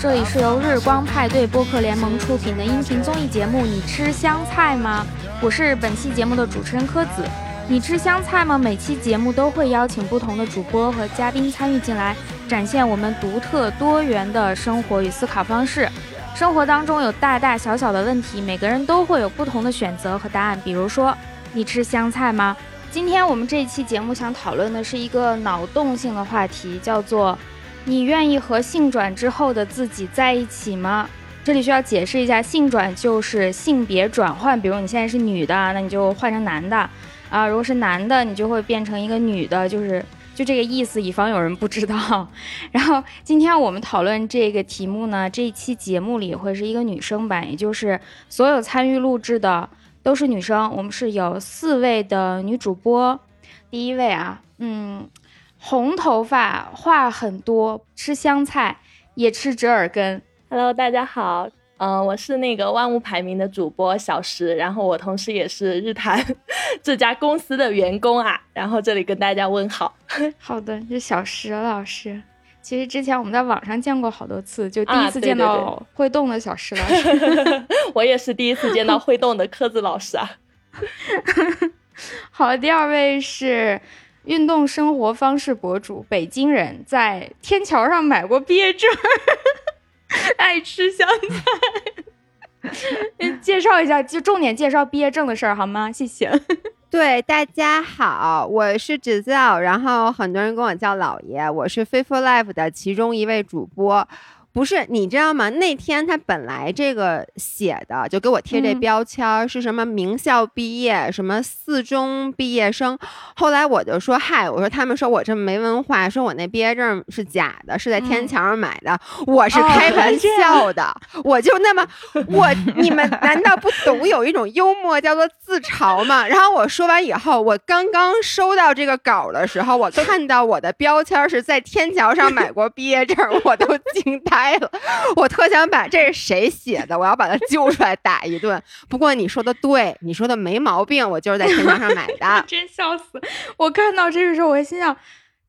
这里是由日光派对播客联盟出品的音频综艺节目《你吃香菜吗》？我是本期节目的主持人柯子。你吃香菜吗？每期节目都会邀请不同的主播和嘉宾参与进来，展现我们独特多元的生活与思考方式。生活当中有大大小小的问题，每个人都会有不同的选择和答案。比如说，你吃香菜吗？今天我们这一期节目想讨论的是一个脑洞性的话题，叫做“你愿意和性转之后的自己在一起吗？”这里需要解释一下，性转就是性别转换，比如你现在是女的，那你就换成男的啊；如果是男的，你就会变成一个女的，就是就这个意思，以防有人不知道。然后今天我们讨论这个题目呢，这一期节目里会是一个女生版，也就是所有参与录制的都是女生。我们是有四位的女主播，第一位啊，嗯，红头发，话很多，吃香菜，也吃折耳根。Hello，大家好，嗯、我是那个万物排名的主播小石，然后我同时也是日坛 这家公司的员工啊，然后这里跟大家问好。好的，是小石老师。其实之前我们在网上见过好多次，就第一次见到会动的小石老师。我也是第一次见到会动的柯子老师啊。好，第二位是运动生活方式博主，北京人，在天桥上买过毕业证，爱吃香菜。介绍一下，就重点介绍毕业证的事儿好吗？谢谢。对，大家好，我是 Giselle，然后很多人跟我叫老爷，我是 Faithful Life 的其中一位主播。不是，你知道吗？那天他本来这个写的就给我贴这嗯标签儿、是什么名校毕业，什么四中毕业生。后来我就说，嗨，我说他们说我这么没文化，说我那毕业证是假的，是在天嗯桥上买的，我是哦开玩笑的，我就那么 我你们难道不懂有一种幽默叫做自嘲吗？然后我说完以后，我刚刚收到这个稿的时候，我 看到我的标签是在天桥上买过毕业证，我都惊呆了。我特想把这是谁写的，我要把他揪出来打一顿。不过你说的对，你说的没毛病，我就是在天桥上买的。真笑死！我看到这个时候，我心想，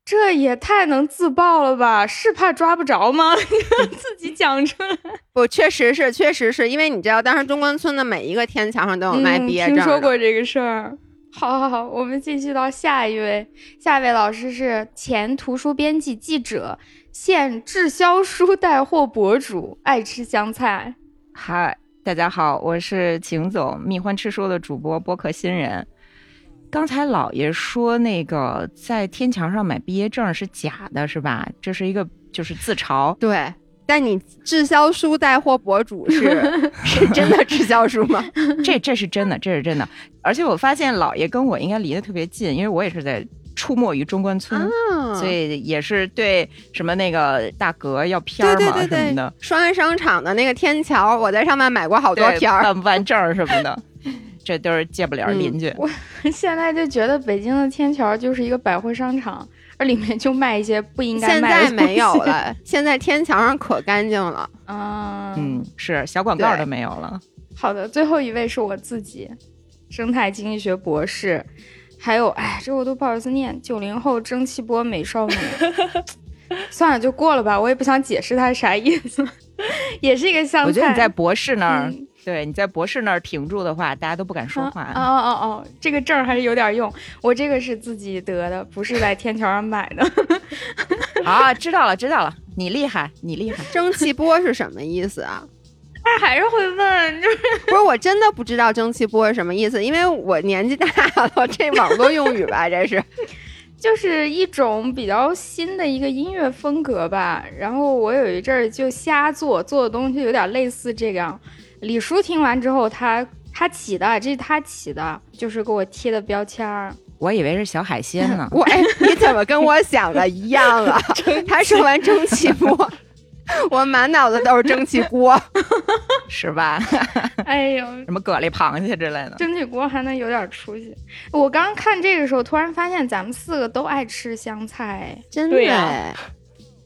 这也太能自爆了吧？是怕抓不着吗？自己讲出来。不，确实是，确实是因为你知道，当时中关村的每一个天桥上都有卖嗯毕业证的。听说过这个事儿。好好好，我们继续到下一位，下一位老师是前图书编辑、记者，现滞销书带货博主，爱吃香菜。嗨，大家好，我是秦总，蜜獾吃书的主播，播客新人。刚才老爷说那个在天桥上买毕业证是假的，是吧？这是一个就是自嘲。对，但你滞销书带货博主是 是真的滞销书吗？这这是真的，这是真的。而且我发现老爷跟我应该离得特别近，因为我也是在出没于中关村，啊所以也是对什么那个大格要片儿嘛对对对对什么的，，双安商场的那个天桥，我在上面买过好多对片儿。办不办证儿什么的，这都是借不了嗯邻居。我 现在就觉得北京的天桥就是一个百货商场，而里面就卖一些不应该现卖的在没有东西。了，现在天桥上可干净了。嗯嗯，是小广告都没有了。好的，最后一位是我自己，生态经济学博士，还有哎，这我都不好意思念，九零后蒸汽波美少女。算了，就过了吧，我也不想解释它是啥意思，也是一个香菜。我觉得你在博士那儿，嗯对，你在博士那儿停住的话，大家都不敢说话。哦哦哦哦，这个证儿还是有点用。我这个是自己得的，不是在天桥上买的。啊，知道了，知道了，你厉害，你厉害。蒸汽波是什么意思啊？他 还是会问，就是不是，我真的不知道蒸汽波是什么意思，因为我年纪大了，这网络用语吧，这是。就是一种比较新的一个音乐风格吧。然后我有一阵儿就瞎做，做的东西有点类似这样。李叔听完之后，他他起的，这是他起的，就是给我贴的标签儿。我以为是小海鲜呢。我哎，你怎么跟我想的一样啊？他说完蒸汽波，我满脑子都是蒸汽锅。是吧？哎呦，什么蛤蜊、螃蟹之类的。蒸汽锅还能有点出息。我刚看这个时候，突然发现咱们四个都爱吃香菜。真的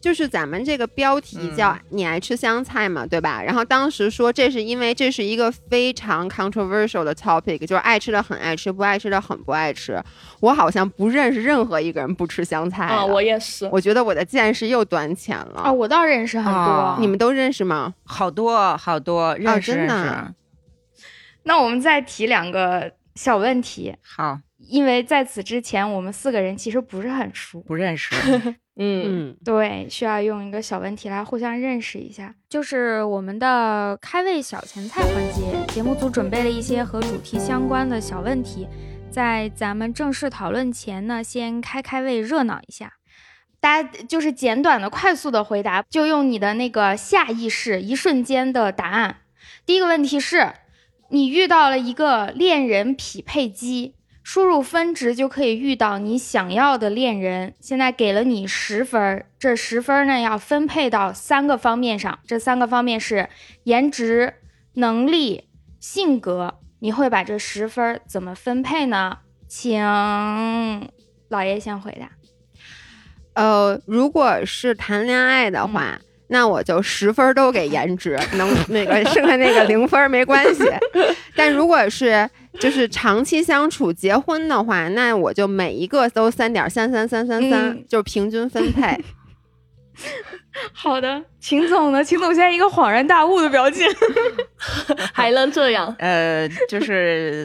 就是咱们这个标题叫嗯“你爱吃香菜吗”，对吧？然后当时说这是因为这是一个非常 controversial 的 topic，就是爱吃的很爱吃，不爱吃的很不爱吃。我好像不认识任何一个人不吃香菜的。啊，我也是。我觉得我的见识又短浅了。啊，我倒认识很多。哦你们都认识吗？好多好多认识认真的识。那我们再提两个小问题，好，因为在此之前我们四个人其实不是很熟。不认识。嗯，嗯，对，需要用一个小问题来互相认识一下，就是我们的开胃小前菜环节。节目组准备了一些和主题相关的小问题，在咱们正式讨论前呢，先开开胃，热闹一下。大家就是简短的、快速的回答，就用你的那个下意识、一瞬间的答案。第一个问题是，你遇到了一个恋人匹配机，输入分值就可以遇到你想要的恋人。现在给了你十分儿，这十分儿呢要分配到三个方面上，这三个方面是颜值、能力、性格。你会把这十分儿怎么分配呢？请老爷先回答。呃，如果是谈恋爱的话，那我就十分都给颜值，能那个 剩下那个零分没关系。但如果是就是长期相处结婚的话，那我就每一个都三点三三三三三嗯，就是平均分配。好的，秦总呢？秦总现在一个恍然大悟的表情。还能这样？呃，就是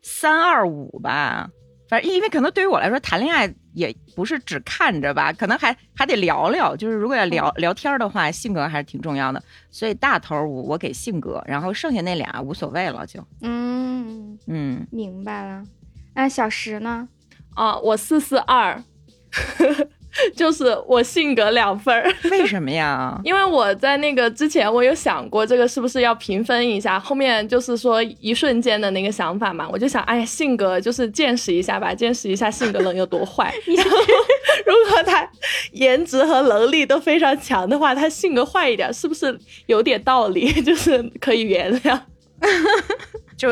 三二五吧。反正因为可能对于我来说，谈恋爱也不是只看着吧，可能还还得聊聊。就是如果要聊、聊天的话，性格还是挺重要的。所以大头我我给性格，然后剩下那俩无所谓了就。嗯，嗯，明白了。那小石呢？啊，我四四二，就是我性格两分儿。为什么呀？因为我在那个之前，我有想过这个是不是要平分一下，后面就是说一瞬间的那个想法嘛，我就想，哎呀，性格就是见识一下吧，见识一下性格能有多坏。然后，如果他颜值和能力都非常强的话，他性格坏一点，是不是有点道理？就是可以原谅。就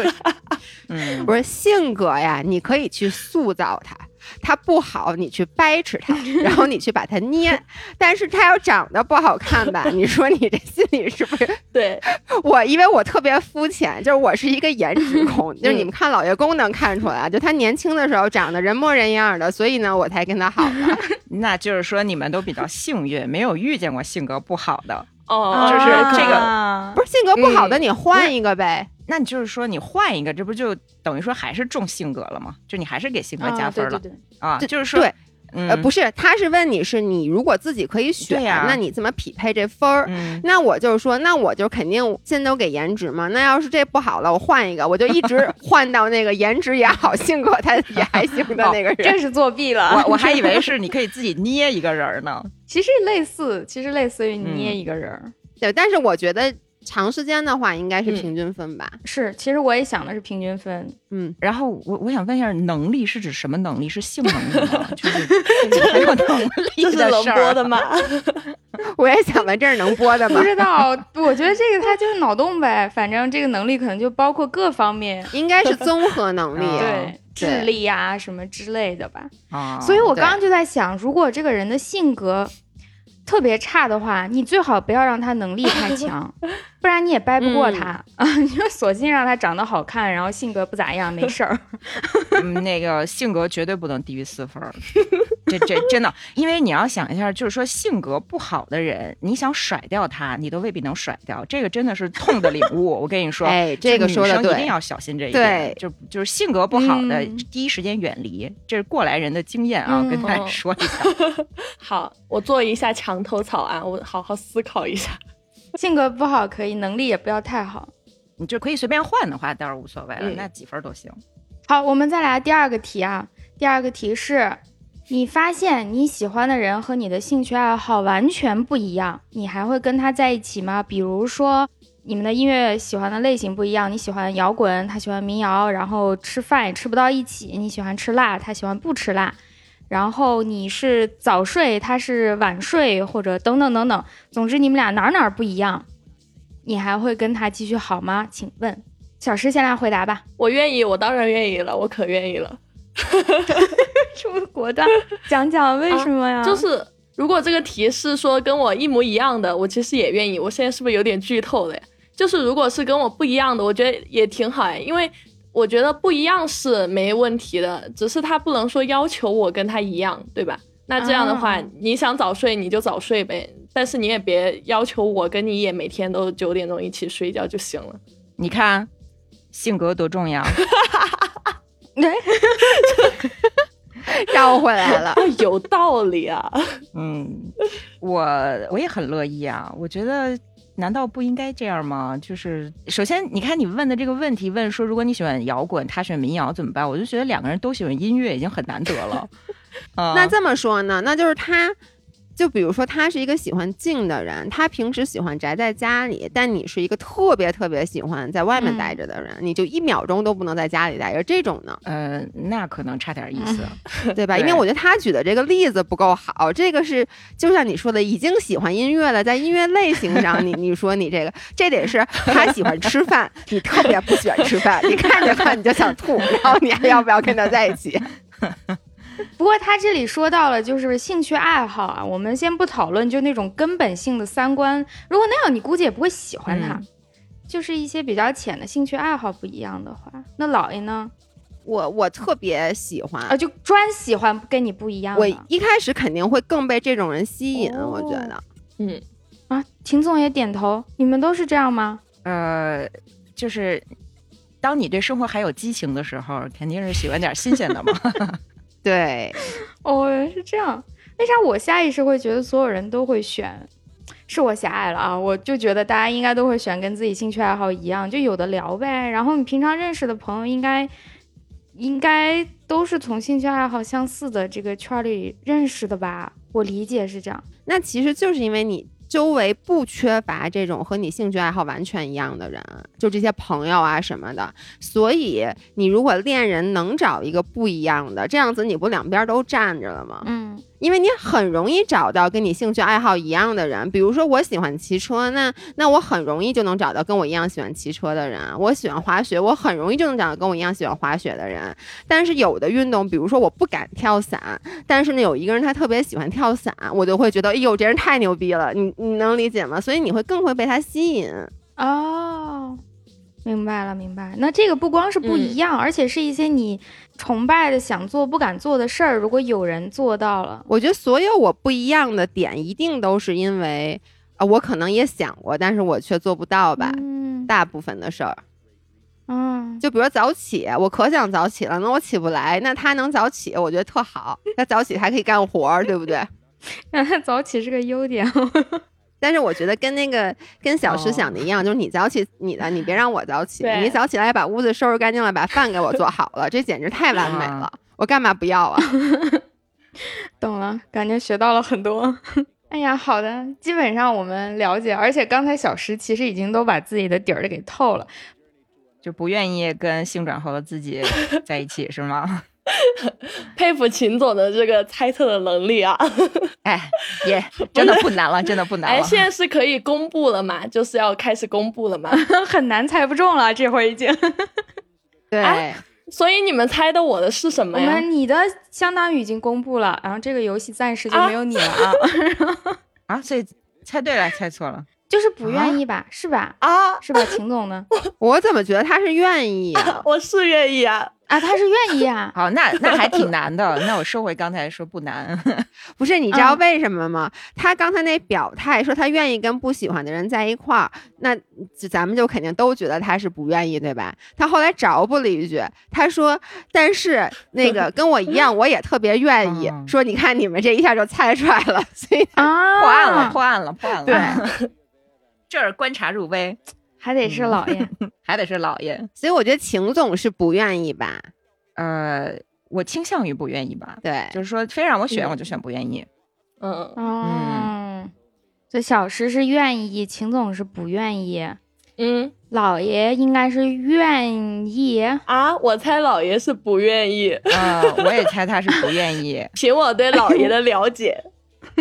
嗯，我说性格呀，你可以去塑造它。它不好，你去掰扯它，然后你去把它捏。但是它要长得不好看吧？你说你这心里是不是？对，我因为我特别肤浅，就是我是一个颜值控，就是你们看老爷公能看出来，就他年轻的时候长得人模人样的，所以呢，我才跟他好的。那就是说你们都比较幸运，没有遇见过性格不好的。哦，就是这个啊不是性格不好的，你换一个呗。那你就是说你换一个，这不就等于说还是重性格了吗？就你还是给性格加分了啊对对对啊？就是说，对，嗯，呃，不是，他是问你是你如果自己可以选，啊那你怎么匹配这分儿？嗯，那我就是说，那我就肯定先都给颜值嘛。那要是这不好了，我换一个，我就一直 换到那个颜值也好、性格他也 还行的那个人。这是作弊了。我我还以为是 你可以自己捏一个人儿呢。其实类似，其实类似于捏一个人儿。对，但是我觉得长时间的话，应该是嗯平均分吧。是，其实我也想的是平均分。嗯，然后我我想问一下，能力是指什么能力？是性能力吗？就是就是很有能力这是能的事儿播的吗？我也想问，这是能播的吗不？知道，我觉得这个它就是脑洞呗，反正这个能力可能就包括各方面，应该是综合能力。啊对，智力呀、什么之类的吧。啊，所以我刚刚就在想，如果这个人的性格特别差的话，你最好不要让他能力太 强，不然你也掰不过他啊。你就索性让他长得好看，然后性格不咋样，没事儿。嗯，那个性格绝对不能低于四分儿，这这真的，因为你要想一下，就是说性格不好的人，你想甩掉他，你都未必能甩掉，这个真的是痛的领悟。我跟你说，哎，这个说的对女生一定。要小心这一点，对就就是性格不好的，嗯第一时间远离，这是过来人的经验啊，嗯跟大家哦说一下。好，我做一下墙头草啊，我好好思考一下。性格不好可以，能力也不要太好。你就可以随便换的话，倒是无所谓了，嗯那几分都行。好，我们再来第二个题啊。第二个题是，你发现你喜欢的人和你的兴趣爱好完全不一样，你还会跟他在一起吗？比如说，你们的音乐喜欢的类型不一样，你喜欢摇滚，他喜欢民谣，然后吃饭也吃不到一起，你喜欢吃辣，他喜欢不吃辣。然后你是早睡，他是晚睡，或者等等等等，总之你们俩哪哪不一样，你还会跟他继续好吗？请问，小诗先来回答吧。我愿意，我当然愿意了，我可愿意了。这么果断，讲讲为什么呀？就是如果这个题是说跟我一模一样的，我其实也愿意。我现在是不是有点剧透了呀？就是如果是跟我不一样的，我觉得也挺好哎，因为我觉得不一样是没问题的，只是他不能说要求我跟他一样，对吧？那这样的话，啊你想早睡你就早睡呗，但是你也别要求我跟你也每天都九点钟一起睡觉就行了。你看，性格多重要。绕回来了。啊，有道理啊！嗯，我我也很乐意啊。我觉得，难道不应该这样吗？就是首先，你看你问的这个问题，问说如果你喜欢摇滚，他选民谣怎么办？我就觉得两个人都喜欢音乐已经很难得了。啊 那这么说呢？那就是他，就比如说他是一个喜欢静的人，他平时喜欢宅在家里，但你是一个特别特别喜欢在外面嗯待着的人，你就一秒钟都不能在家里待着，这种呢，呃，那可能差点意思。对吧？对因为我觉得他举的这个例子不够好，这个是就像你说的，已经喜欢音乐了，在音乐类型上，你你说你这个，这得是他喜欢吃饭，你特别不喜欢吃饭，你看着饭你就想吐，然后你还要不要跟他在一起？不过他这里说到了，就是兴趣爱好啊，我们先不讨论就那种根本性的三观，如果那样，你估计也不会喜欢他。嗯就是一些比较浅的兴趣爱好不一样的话，那姥爷呢？我我特别喜欢啊，就专喜欢跟你不一样。我一开始肯定会更被这种人吸引，哦我觉得。嗯，啊，秦总也点头，你们都是这样吗？呃，就是当你对生活还有激情的时候，肯定是喜欢点新鲜的嘛。对，哦，是这样。为啥我下意识会觉得所有人都会选？是我狭隘了啊！我就觉得大家应该都会选跟自己兴趣爱好一样，就有的聊呗。然后你平常认识的朋友，应该应该都是从兴趣爱好相似的这个圈里认识的吧？我理解是这样。那其实就是因为你周围不缺乏这种和你兴趣爱好完全一样的人，就这些朋友啊什么的，所以你如果恋人能找一个不一样的，这样子你不两边都站着了吗？嗯因为你很容易找到跟你兴趣爱好一样的人，比如说我喜欢骑车，那那我很容易就能找到跟我一样喜欢骑车的人。我喜欢滑雪，我很容易就能找到跟我一样喜欢滑雪的人。但是有的运动，比如说我不敢跳伞，但是呢有一个人他特别喜欢跳伞，我就会觉得，哎呦，这人太牛逼了，你你能理解吗？所以你会更会被他吸引。哦，明白了，明白。那这个不光是不一样，而且是一些你崇拜的、想做不敢做的事儿，如果有人做到了，我觉得所有我不一样的点，一定都是因为啊、我可能也想过，但是我却做不到吧。嗯大部分的事儿，嗯，就比如早起，我可想早起了，那我起不来，那他能早起，我觉得特好。他早起还可以干活儿，对不对？让 他早起是个优点。但是我觉得跟那个跟小石哦想的一样，就是你早起你的，你别让我早起，对你早起来把屋子收拾干净了，把饭给我做好了，这简直太完美了，我干嘛不要啊？懂了，感觉学到了很多。哎呀，好的，基本上我们了解，而且刚才小石其实已经都把自己的底儿给透了。就不愿意跟性转后的自己在一起是吗？佩服秦总的这个猜测的能力啊！哎，也真的不难了，真的不难哎，现在是可以公布了嘛？就是要开始公布了嘛？很难猜不中了，这会已经。对，哎所以你们猜的我的是什么呀？们你的相当于已经公布了，然后这个游戏暂时就没有你了啊，啊，所以猜对了，猜错了。就是不愿意吧，是吧？啊，是吧，秦总呢？我怎么觉得他是愿意啊？我是愿意啊。啊，他是愿意啊。好，那那还挺难的。那我收回刚才说不难。不是，你知道嗯为什么吗？他刚才那表态说他愿意跟不喜欢的人在一块儿，那咱们就肯定都觉得他是不愿意，对吧？他后来找补了一句，他说：“但是那个跟我一样，我也特别愿意。嗯 说你看你们这一下就猜出来了，所以破案了，破案了，破案了。对，这儿观察入微，还得是老爷。还得是老爷。所以我觉得秦总是不愿意吧？呃，我倾向于不愿意吧，对，就是说非让我选，嗯我就选不愿意。嗯，哦，所以小石是愿意，秦总是不愿意，嗯老爷应该是愿意。啊，我猜老爷是不愿意。啊，我也猜他是不愿意。凭我对老爷的了解，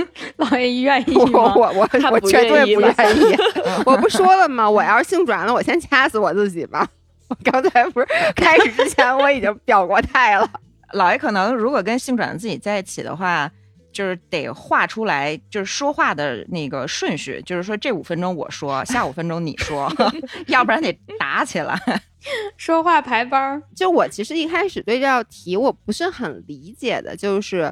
老爷愿意我吗？我我我绝对不愿意吧愿意。我不说了吗？我要是性转了，我先掐死我自己吧。我刚才不是开始之前我已经表过态了。老爷可能如果跟性转的自己在一起的话，就是得画出来，就是说话的那个顺序，就是说这五分钟我说，下五分钟你说，要不然得打起来。说话排班儿，就我其实一开始对这道题我不是很理解的，就是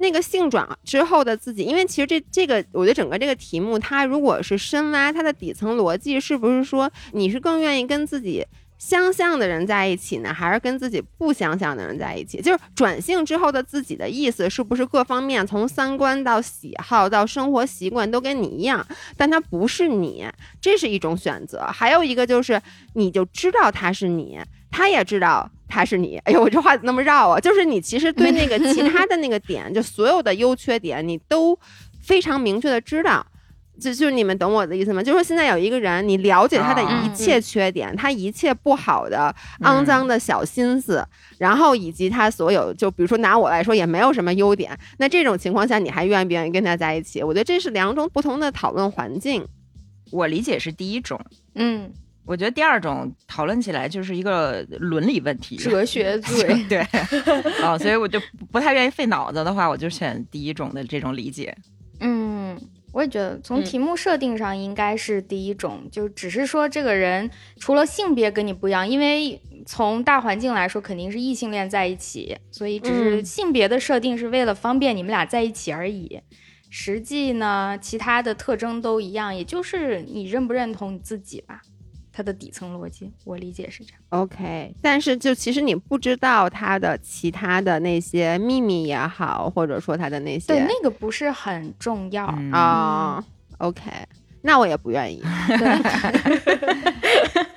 那个性转之后的自己，因为其实这这个，我觉得整个这个题目，它如果是深挖它的底层逻辑，是不是说你是更愿意跟自己相像的人在一起呢，还是跟自己不相像的人在一起？就是转性之后的自己的意思，是不是各方面从三观到喜好到生活习惯都跟你一样？但他不是你，这是一种选择。还有一个就是，你就知道他是你，他也知道他是你。哎呦，我这话怎么那么绕啊？就是你其实对那个其他的那个点，就所有的优缺点，你都非常明确的知道。就就是你们懂我的意思吗？就是说现在有一个人，你了解他的一切缺点，他一切不好的、肮脏的小心思，然后以及他所有，就比如说拿我来说，也没有什么优点。那这种情况下，你还愿不愿意跟他在一起？我觉得这是两种不同的讨论环境。我理解是第一种，嗯，我觉得第二种讨论起来就是一个伦理问题。哲学罪，对，啊、所以我就不不太愿意费脑子的话，我就选第一种的这种理解。嗯，我也觉得从嗯题目设定上应该是第一种，就只是说这个人除了性别跟你不一样，因为从大环境来说肯定是异性恋在一起，所以只是嗯性别的设定是为了方便你们俩在一起而已。实际呢，其他的特征都一样，也就是你认不认同你自己吧。它的底层逻辑，我理解是这样。OK，但是就其实你不知道他的其他的那些秘密也好，或者说他的那些对，那个不是很重要。嗯啊、o k 那我也不愿意。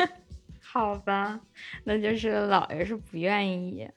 好吧，那就是姥爷是不愿意，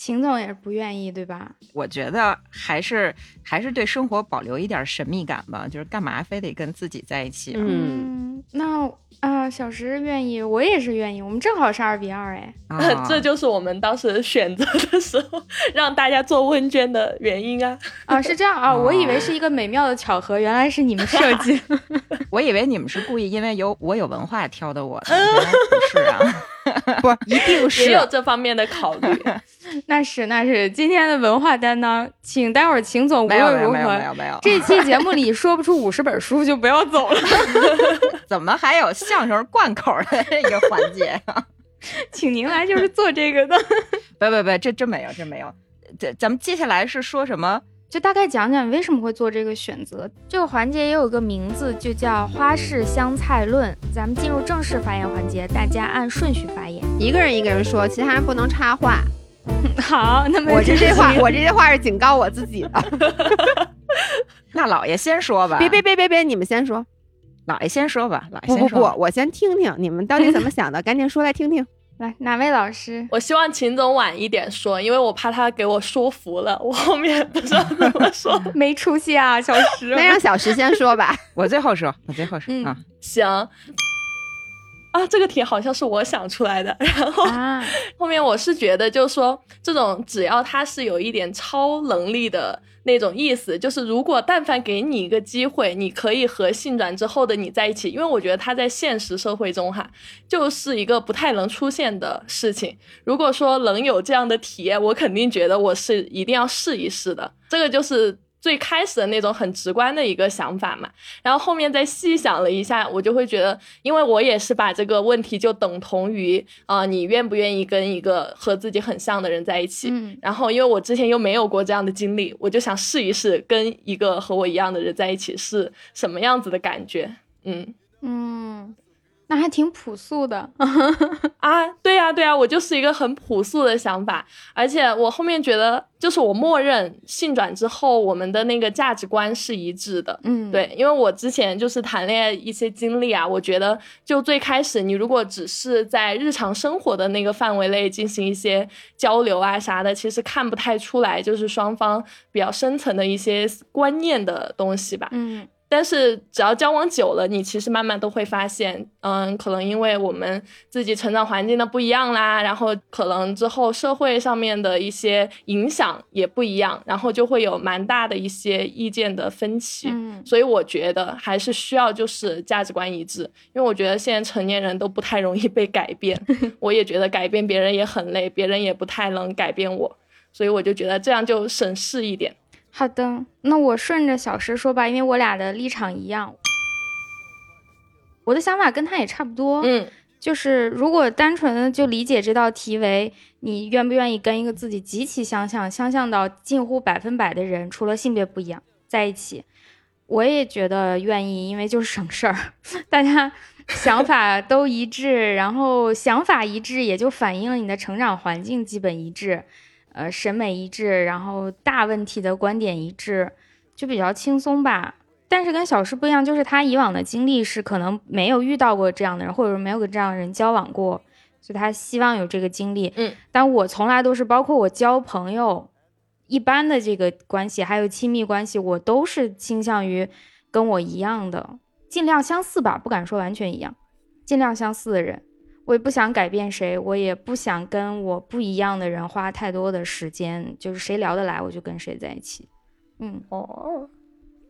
秦总也是不愿意，对吧？我觉得还是还是对生活保留一点神秘感吧，就是干嘛非得跟自己在一起啊？嗯，那啊、小石愿意，我也是愿意，我们正好是二比二，哎，啊 这就是我们当时选择的时候让大家做问卷的原因啊。啊，是这样啊，我以为是一个美妙的巧合，原来是你们设计。我以为你们是故意因为有我有文化挑的我的，原来不是啊。不，一定也是有这方面的考虑。那是那是，今天的文化担当，请待会儿秦总无论如没有没有没何，有没有，这期节目里说不出五十本书就不要走了，怎么还有相声贯口的一个环节啊？请您来就是做这个的。不不不，这真没有，真没有。这咱们接下来是说什么？就大概讲讲为什么会做这个选择。这个环节也有个名字，就叫花式香菜论。咱们进入正式发言环节，大家按顺序发言。一个人一个人说，其他人不能插话。好，那么我这些话，我这些话是警告我自己的。那老爷先说吧。别别别别别，你们先说。老爷先说吧。老爷不不不先说吧，我先听听你们到底怎么想的，赶紧说来听听。来哪位老师？我希望秦总晚一点说，因为我怕他给我说服了，我后面不知道怎么说。没出息啊，小石。那让小石先说吧。我最后说，我最后说、嗯啊。行，啊，这个题好像是我想出来的，然后啊，后面我是觉得，就是说，这种只要他是有一点超能力的那种意思，就是如果但凡给你一个机会，你可以和性转之后的你在一起，因为我觉得他在现实社会中哈，就是一个不太能出现的事情。如果说能有这样的体验，我肯定觉得我是一定要试一试的。这个就是。最开始的那种很直观的一个想法嘛，然后后面再细想了一下，我就会觉得，因为我也是把这个问题就等同于啊、呃你愿不愿意跟一个和自己很像的人在一起？嗯然后因为我之前又没有过这样的经历，我就想试一试跟一个和我一样的人在一起是什么样子的感觉。嗯嗯，那还挺朴素的。啊，对呀、对呀、我就是一个很朴素的想法，而且我后面觉得，就是我默认性转之后，我们的那个价值观是一致的。嗯，，对，因为我之前就是谈恋爱一些经历啊，我觉得就最开始你如果只是在日常生活的那个范围内进行一些交流啊啥的，其实看不太出来就是双方比较深层的一些观念的东西吧。嗯但是只要交往久了，你其实慢慢都会发现，嗯，可能因为我们自己成长环境的不一样啦，然后可能之后社会上面的一些影响也不一样，然后就会有蛮大的一些意见的分歧。嗯所以我觉得还是需要就是价值观一致，因为我觉得现在成年人都不太容易被改变，我也觉得改变别人也很累，别人也不太能改变我，所以我就觉得这样就省事一点。好的，那我顺着小石说吧，因为我俩的立场一样，我的想法跟他也差不多。嗯就是如果单纯的就理解这道题为你愿不愿意跟一个自己极其相像、相像到近乎百分百的人，除了性别不一样在一起，我也觉得愿意，因为就是省事儿，大家想法都一致，然后想法一致也就反映了你的成长环境基本一致，呃，审美一致，然后大问题的观点一致，就比较轻松吧。但是跟小诗不一样，就是他以往的经历是可能没有遇到过这样的人，或者说没有跟这样的人交往过，所以他希望有这个经历。嗯，但我从来都是，包括我交朋友，一般的这个关系，还有亲密关系，我都是倾向于跟我一样的，尽量相似吧，不敢说完全一样，尽量相似的人。我也不想改变谁，我也不想跟我不一样的人花太多的时间，就是谁聊得来我就跟谁在一起。嗯，哦，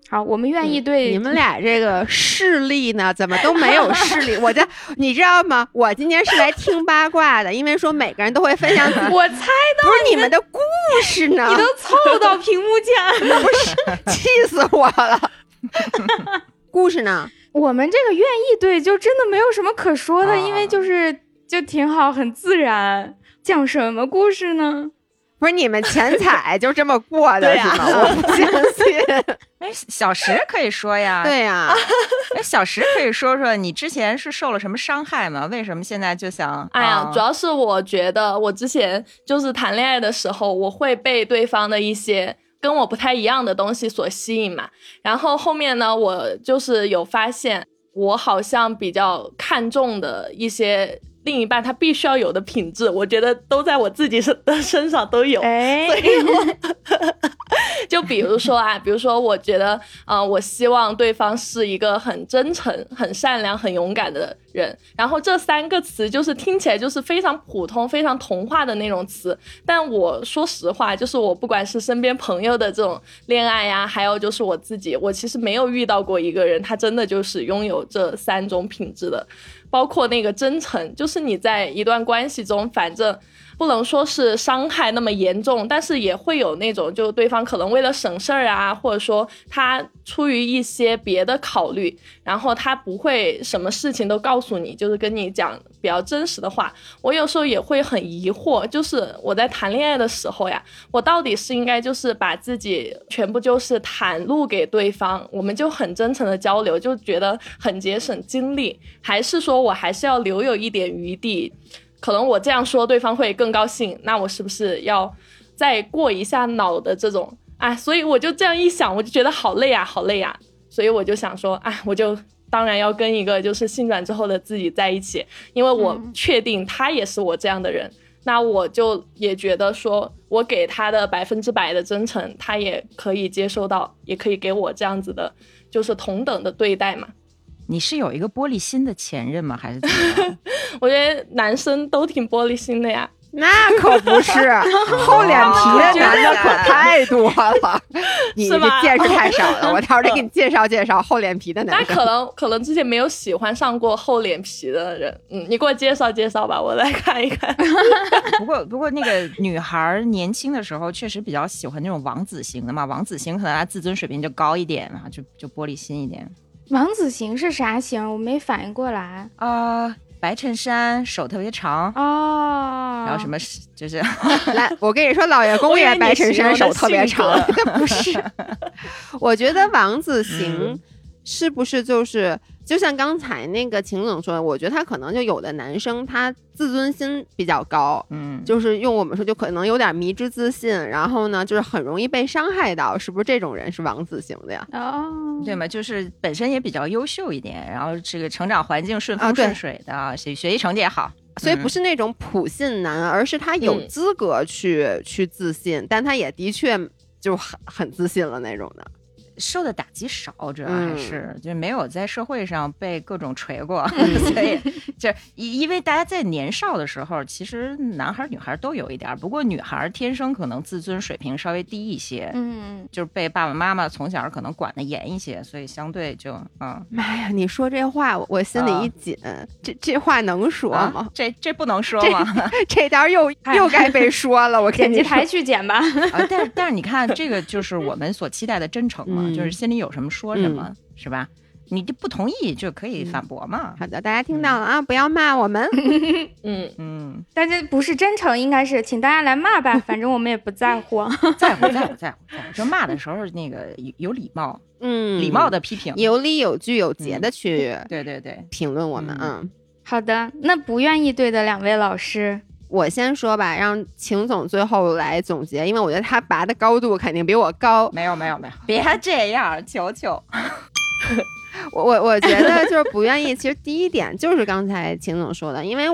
好，我们愿意对你们俩这个势力呢，怎么都没有势力？我这 你知道吗？我今天是来听八卦的，因为说每个人都会分享我猜到不是你们的故事呢，你都凑到屏幕前了。不是气死我了。故事呢？我们这个愿意对，就真的没有什么可说的，啊因为就是就挺好，很自然。讲什么故事呢？不是你们钱彩就这么过的呀是吗？我不相信。哎，小石可以说呀，对呀、哎，小石可以说说你之前是受了什么伤害吗？为什么现在就想？哎呀，啊主要是我觉得我之前就是谈恋爱的时候，我会被对方的一些跟我不太一样的东西所吸引嘛。然后后面呢，我就是有发现，我好像比较看重的一些另一半他必须要有的品质，我觉得都在我自己身的身上都有。哎，就比如说啊，比如说，我觉得，呃，我希望对方是一个很真诚、很善良、很勇敢的人。然后这三个词就是听起来就是非常普通、非常童话的那种词。但我说实话，就是我不管是身边朋友的这种恋爱呀，还有就是我自己，我其实没有遇到过一个人，他真的就是拥有这三种品质的。包括那个真诚，就是你在一段关系中，反正不能说是伤害那么严重，但是也会有那种，就对方可能为了省事儿啊，或者说他出于一些别的考虑，然后他不会什么事情都告诉你，就是跟你讲比较真实的话。我有时候也会很疑惑，就是我在谈恋爱的时候呀，我到底是应该就是把自己全部就是袒露给对方，我们就很真诚的交流，就觉得很节省精力，还是说我还是要留有一点余地？可能我这样说对方会更高兴，那我是不是要再过一下脑的这种？啊，所以我就这样一想，我就觉得好累啊，好累啊，所以我就想说，啊，我就当然要跟一个就是性转之后的自己在一起，因为我确定他也是我这样的人，那我就也觉得说我给他的百分之百的真诚，他也可以接受到，也可以给我这样子的，就是同等的对待嘛。你是有一个玻璃心的前任吗？还是怎么样？我觉得男生都挺玻璃心的呀。那可不是，厚脸皮的男的可太多了，你这是吧见识太少了。我到时候得给你介绍介绍厚脸皮的那男那。可能可能之前没有喜欢上过厚脸皮的人，嗯，你给我介绍介绍吧，我来看一看。不过不过那个女孩年轻的时候确实比较喜欢那种王子型的嘛，王子型可能她自尊水平就高一点嘛，就就玻璃心一点王子型是啥型？我没反应过来。啊、白衬衫，手特别长，哦，然后什么就是 来，我跟你说，老爷公也白衬衫，手特别长 不是。我觉得王子型嗯是不是就是就像刚才那个秦总说的，我觉得他可能就有的男生他自尊心比较高，嗯，就是用我们说就可能有点迷之自信，然后呢就是很容易被伤害到，是不是这种人是王子型的呀？哦，对嘛，就是本身也比较优秀一点，然后这个成长环境顺风顺水的，学学习成绩也好，所以不是那种普信男，而是他有嗯资格去、去自信，但他也的确就很很自信了那种的。受的打击少，主要还嗯是、就没有在社会上被各种锤过，所以就因因为大家在年少的时候，其实男孩儿女孩儿都有一点儿，不过女孩儿天生可能自尊水平稍微低一些，嗯，就是被爸爸妈妈从小可能管的严一些，所以相对就嗯。妈呀，你说这话，我我心里一紧，这这话能说吗？啊，这这不能说吗？这点又 哎又该被说了，我跟你说剪辑台。去剪吧。啊，但是但是你看，这个就是我们所期待的真诚嘛，嗯就是心里有什么说什么，是吧？你就不同意就可以反驳嘛。好的，大家听到了啊，不要骂我们。嗯，嗯，但这不是真诚，应该是请大家来骂吧，反正我们也不在乎。在乎在乎在乎在乎，就骂的时候那个有有礼貌，嗯，礼貌的批评。有理有据有节的去对对对，评论我们。嗯嗯，好的，那不愿意对的两位老师，我先说吧，让秦总最后来总结，因为我觉得他拔的高度肯定比我高。没有没有没有，别这样，求求。我我我觉得就是不愿意。其实第一点就是刚才秦总说的，因为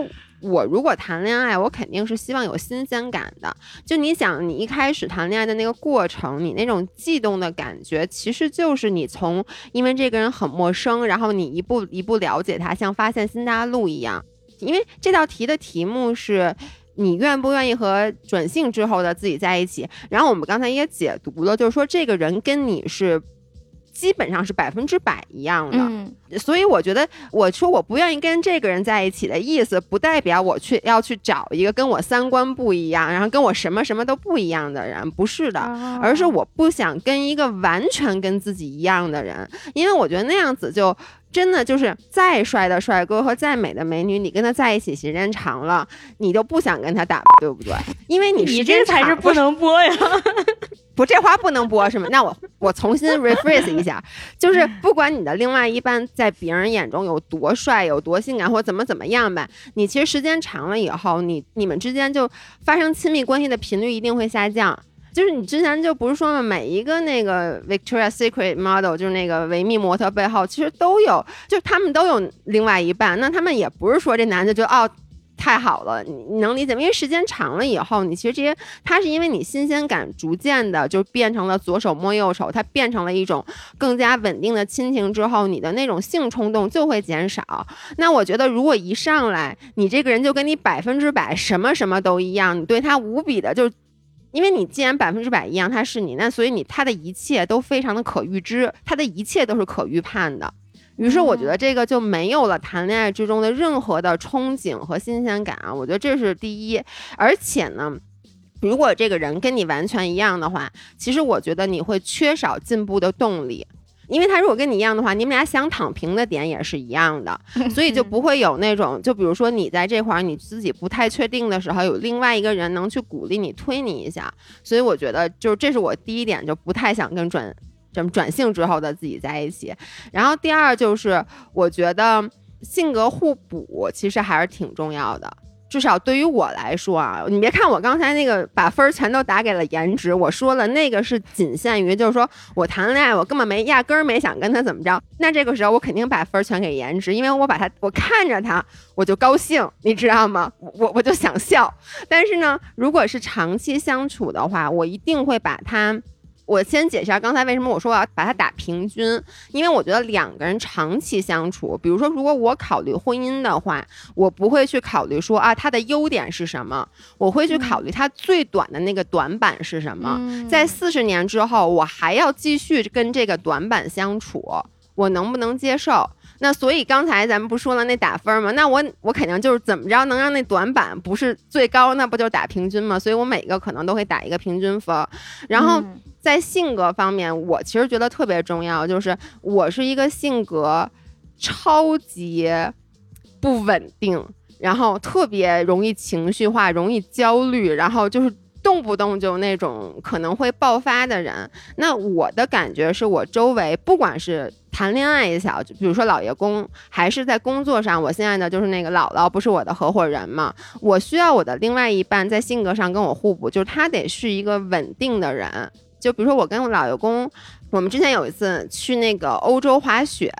我如果谈恋爱，我肯定是希望有新鲜感的。就你想，你一开始谈恋爱的那个过程，你那种悸动的感觉，其实就是你从因为这个人很陌生，然后你一步一步了解他，像发现新大陆一样。因为这道题的题目是。你愿不愿意和转性之后的自己在一起？然后我们刚才也解读了，就是说这个人跟你是基本上是百分之百一样的。嗯，所以我觉得，我说我不愿意跟这个人在一起的意思，不代表我去要去找一个跟我三观不一样，然后跟我什么什么都不一样的人，不是的。哦而是我不想跟一个完全跟自己一样的人，因为我觉得那样子就真的就是再帅的帅哥和再美的美女，你跟他在一起时间长了，你就不想跟他打，对不对？因为你你时间这才是不能播呀。不，这话不能播是吗？那我我重新 rephrase 一下，就是不管你的另外一半在别人眼中有多帅、有多性感或怎么怎么样吧，你其实时间长了以后，你你们之间就发生亲密关系的频率一定会下降。就是你之前就不是说嘛，每一个那个 Victoria Secret model，就是那个维密模特背后，其实都有，就他们都有另外一半。那他们也不是说这男的就哦太好了，你能理解吗？因为时间长了以后，你其实这些他是因为你新鲜感逐渐的就变成了左手摸右手，它变成了一种更加稳定的亲情之后，你的那种性冲动就会减少。那我觉得，如果一上来你这个人就跟你百分之百什么什么都一样，你对他无比的就。因为你既然百分之百一样，他是你，那所以你他的一切都非常的可预知，他的一切都是可预判的。于是我觉得这个就没有了谈恋爱之中的任何的憧憬和新鲜感啊，我觉得这是第一。而且呢，如果这个人跟你完全一样的话，其实我觉得你会缺少进步的动力。因为他如果跟你一样的话，你们俩想躺平的点也是一样的，所以就不会有那种，就比如说你在这块儿你自己不太确定的时候，有另外一个人能去鼓励你、推你一下。所以我觉得，就是这是我第一点，就不太想跟转这么转性之后的自己在一起。然后第二就是，我觉得性格互补其实还是挺重要的。至少对于我来说啊，你别看我刚才那个把分儿全都打给了颜值，我说了那个是仅限于，就是说我谈恋爱我根本没压根儿没想跟他怎么着，那这个时候我肯定把分儿全给颜值，因为我把他我看着他我就高兴，你知道吗？我我我就想笑。但是呢，如果是长期相处的话，我一定会把他。我先解释一下刚才为什么我说我要把它打平均，因为我觉得两个人长期相处，比如说如果我考虑婚姻的话，我不会去考虑说啊他的优点是什么，我会去考虑他最短的那个短板是什么。嗯在四十年之后，我还要继续跟这个短板相处，我能不能接受？那所以刚才咱们不说了那打分吗？那我我肯定就是怎么着能让那短板不是最高，那不就打平均吗？所以我每个可能都会打一个平均分。然后嗯在性格方面，我其实觉得特别重要，就是我是一个性格超级不稳定，然后特别容易情绪化、容易焦虑，然后就是动不动就那种可能会爆发的人。那我的感觉是我周围不管是谈恋爱也好，就比如说老爷公，还是在工作上，我现在的就是那个姥姥，不是我的合伙人嘛，我需要我的另外一半在性格上跟我互补，就是他得是一个稳定的人。就比如说我跟我老爷公我们之前有一次去那个欧洲滑雪，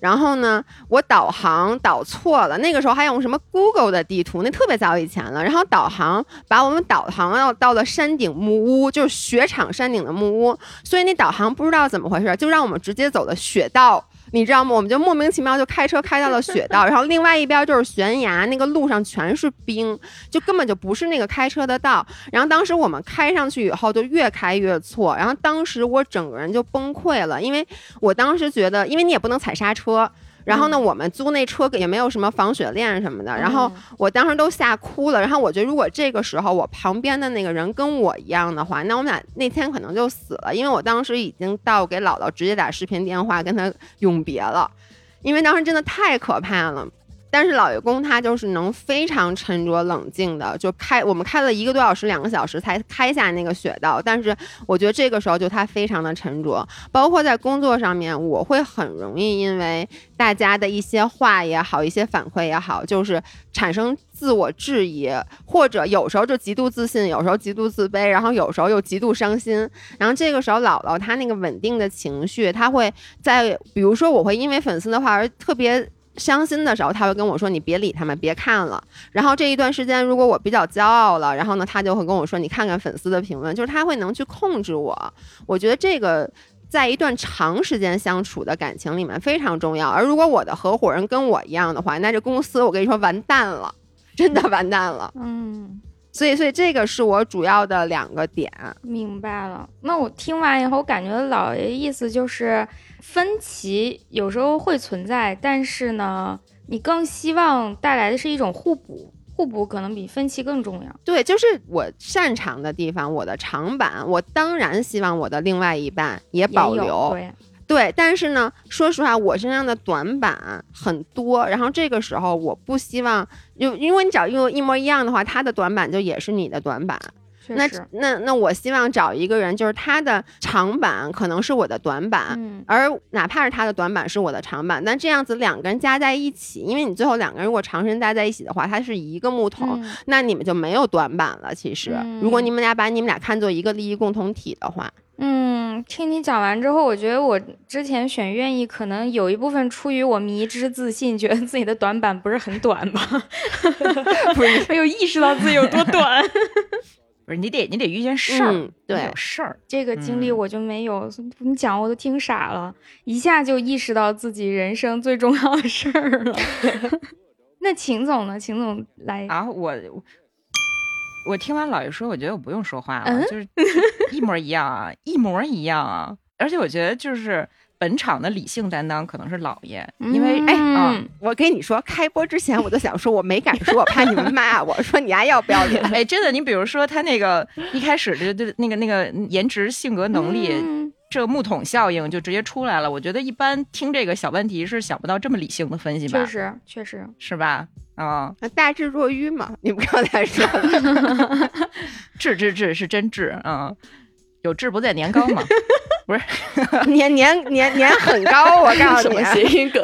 然后呢，我导航导错了，那个时候还用什么 Google 的地图，那特别早以前了。然后导航把我们导航到到了山顶木屋，就是雪场山顶的木屋，所以那导航不知道怎么回事，就让我们直接走的雪道。你知道吗？我们就莫名其妙就开车开到了雪道，然后另外一边就是悬崖，那个路上全是冰，就根本就不是那个开车的道。然后当时我们开上去以后，就越开越错。然后当时我整个人就崩溃了，因为我当时觉得，因为你也不能踩刹车。然后呢，我们租那车也没有什么防雪链什么的。然后我当时都吓哭了。然后我觉得，如果这个时候我旁边的那个人跟我一样的话，那我们俩那天可能就死了，因为我当时已经到给姥姥直接打视频电话跟她永别了，因为当时真的太可怕了。但是老爷公他就是能非常沉着冷静的，就开我们开了一个多小时、两个小时才开下那个雪道。但是我觉得这个时候就他非常的沉着，包括在工作上面，我会很容易因为大家的一些话也好、一些反馈也好，就是产生自我质疑，或者有时候就极度自信，有时候极度自卑，然后有时候又极度伤心。然后这个时候姥姥她那个稳定的情绪，她会在比如说我会因为粉丝的话而特别。伤心的时候，他会跟我说：“你别理他们，别看了。”然后这一段时间，如果我比较骄傲了，然后呢，他就会跟我说：“你看看粉丝的评论。”就是他会能去控制我。我觉得这个在一段长时间相处的感情里面非常重要。而如果我的合伙人跟我一样的话，那这公司我跟你说完蛋了，真的完蛋了。嗯，所以，所以这个是我主要的两个点。明白了。那我听完以后，我感觉老爷意思就是，分歧有时候会存在，但是呢，你更希望带来的是一种互补，互补可能比分歧更重要。对，就是我擅长的地方，我的长板，我当然希望我的另外一半也保留。对，对，但是呢，说实话，我身上的短板很多，然后这个时候我不希望，就因为你只要用一模一样的话，他的短板就也是你的短板。那，那那我希望找一个人，就是他的长板可能是我的短板，嗯，而哪怕是他的短板是我的长板，但这样子两个人加在一起，因为你最后两个人如果长时间待在一起的话，它是一个木头，嗯那你们就没有短板了。其实，如果你们俩把你们俩看作一个利益共同体的话，嗯，听你讲完之后，我觉得我之前选愿意，可能有一部分出于我迷之自信，觉得自己的短板不是很短吧，不是 没有意识到自己有多短。不是你得你得遇见事儿，嗯对有事儿。这个经历嗯我就没有，你讲我都听傻了，一下就意识到自己人生最重要的事儿了。那秦总呢？秦总来，啊，我我听完老爷说，我觉得我不用说话了，嗯就是一模一样啊，一模一样啊。而且我觉得就是本场的理性担当可能是姥爷，因为嗯哎啊，我跟你说，开播之前我就想说，我没敢说，我怕你们骂我说你还要不要脸。哎，真的，你比如说他那个一开始的就那个那个颜值、性格、能力，嗯这个木桶效应就直接出来了。我觉得一般听这个小问题是想不到这么理性的分析吧确，实确实，是吧？啊、大智若愚嘛，你们刚才说的。智智智是真智啊、有志不在年高嘛。年年年年很高，我告诉你，谐音梗？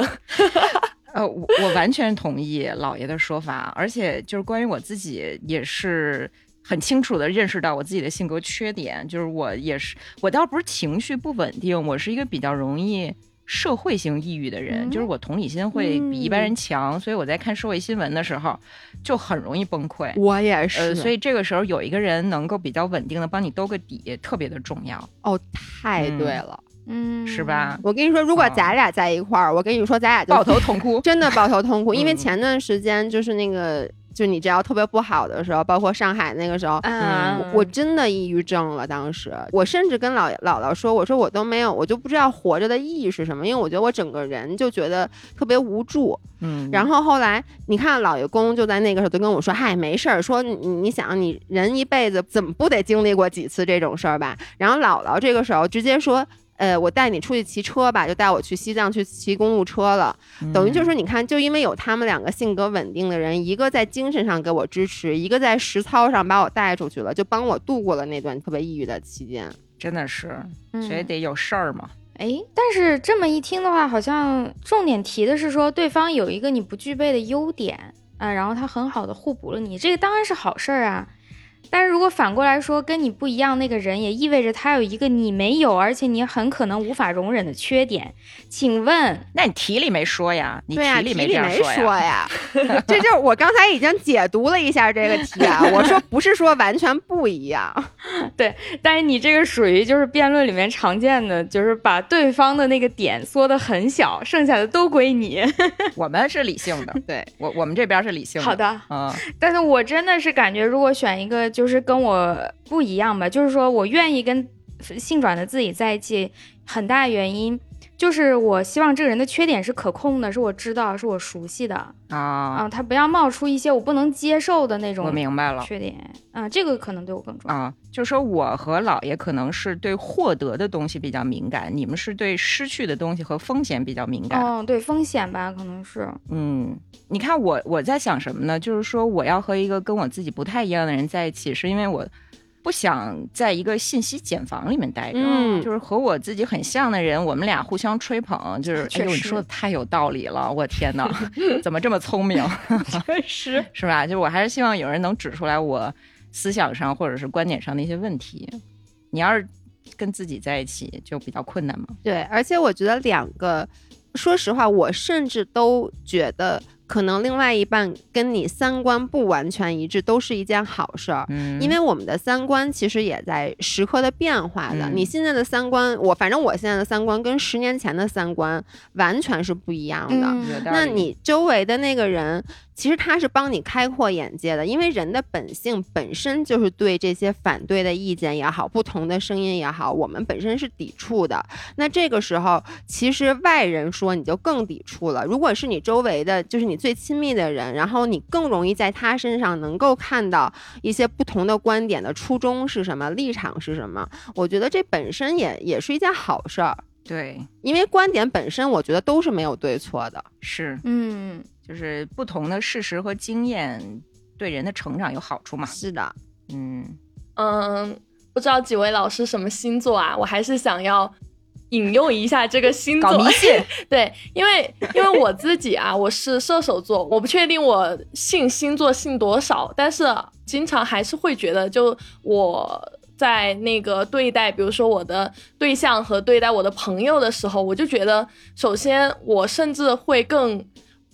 呃，我我完全同意老爷的说法，而且就是关于我自己也是很清楚的认识到我自己的性格缺点，就是我也是我倒不是情绪不稳定，我是一个比较容易社会性抑郁的人，嗯就是我同理心会比一般人强，所以我在看社会新闻的时候就很容易崩溃。我也是，呃，所以这个时候有一个人能够比较稳定的帮你兜个底，特别的重要，哦，太对了。嗯，是？吧？我跟你说，如果啊咱俩在一块儿，我跟你说，咱俩就抱头痛哭。真的抱头痛哭，因为嗯前段时间就是那个，就你只要特别不好的时候，包括上海那个时候。嗯，我真的抑郁症了，当时我甚至跟姥姥姥说，我说我都没有，我就不知道活着的意义是什么，因为我觉得我整个人就觉得特别无助。嗯，然后后来你看，老爷公就在那个时候就跟我说：“嗨，没事儿，说你你想，你人一辈子怎么不得经历过几次这种事儿吧？”然后姥姥这个时候直接说：“呃，我带你出去骑车吧，就带我去西藏去骑公路车了。等于就是说，你看，就因为有他们两个性格稳定的人，一个在精神上给我支持，一个在实操上把我带出去了，就帮我度过了那段特别抑郁的期间。真的是，嗯所以得有事儿嘛。哎，但是这么一听的话，好像重点提的是说对方有一个你不具备的优点啊，然后他很好的互补了你，这个当然是好事儿啊。但是如果反过来说，跟你不一样那个人，也意味着他有一个你没有，而且你很可能无法容忍的缺点。请问，那你题里没说呀？你对呀、题题里没这样说说呀。这就是我刚才已经解读了一下这个题啊，我说不是说完全不一样。对但是你这个属于就是辩论里面常见的，就是把对方的那个点缩的很小，剩下的都归你。我们是理性的，对我我们这边是理性的。好的，嗯，但是我真的是感觉，如果选一个就是跟我不一样吧，就是说我愿意跟性转的自己在一起，很大原因就是我希望这个人的缺点是可控的，是我知道，是我熟悉的啊，啊，他不要冒出一些我不能接受的那种我明白了。缺点啊，这个可能对我更重要。啊，就说我和姥爷可能是对获得的东西比较敏感，你们是对失去的东西和风险比较敏感。哦，对风险吧，可能是嗯，你看我我在想什么呢？就是说我要和一个跟我自己不太一样的人在一起，是因为我不想在一个信息茧房里面待着。嗯就是和我自己很像的人，我们俩互相吹捧，就是哎呦，你说的太有道理了，我天哪，怎么这么聪明？确 实。是吧？就我还是希望有人能指出来我思想上或者是观点上的一些问题。你要是跟自己在一起，就比较困难嘛。对，而且我觉得两个，说实话，我甚至都觉得，可能另外一半跟你三观不完全一致，都是一件好事儿。嗯，因为我们的三观其实也在时刻的变化的。嗯你现在的三观，我反正我现在的三观跟十年前的三观完全是不一样的。那你周围的那个人，其实他是帮你开阔眼界的，因为人的本性本身就是对这些反对的意见也好，不同的声音也好，我们本身是抵触的。那这个时候，其实外人说你就更抵触了。如果是你周围的，就是你最亲密的人，然后你更容易在他身上能够看到一些不同的观点的初衷是什么，立场是什么。我觉得这本身也也是一件好事儿，对因为观点本身，我觉得都是没有对错的。是，嗯，就是不同的事实和经验对人的成长有好处嘛。是的，嗯，嗯，不知道几位老师什么星座啊？我还是想要引用一下这个星座搞迷信，对，因为因为我自己啊，我是射手座，我不确定我信星座信多少，但是经常还是会觉得，就我在那个对待，比如说我的对象和对待我的朋友的时候，我就觉得，首先我甚至会更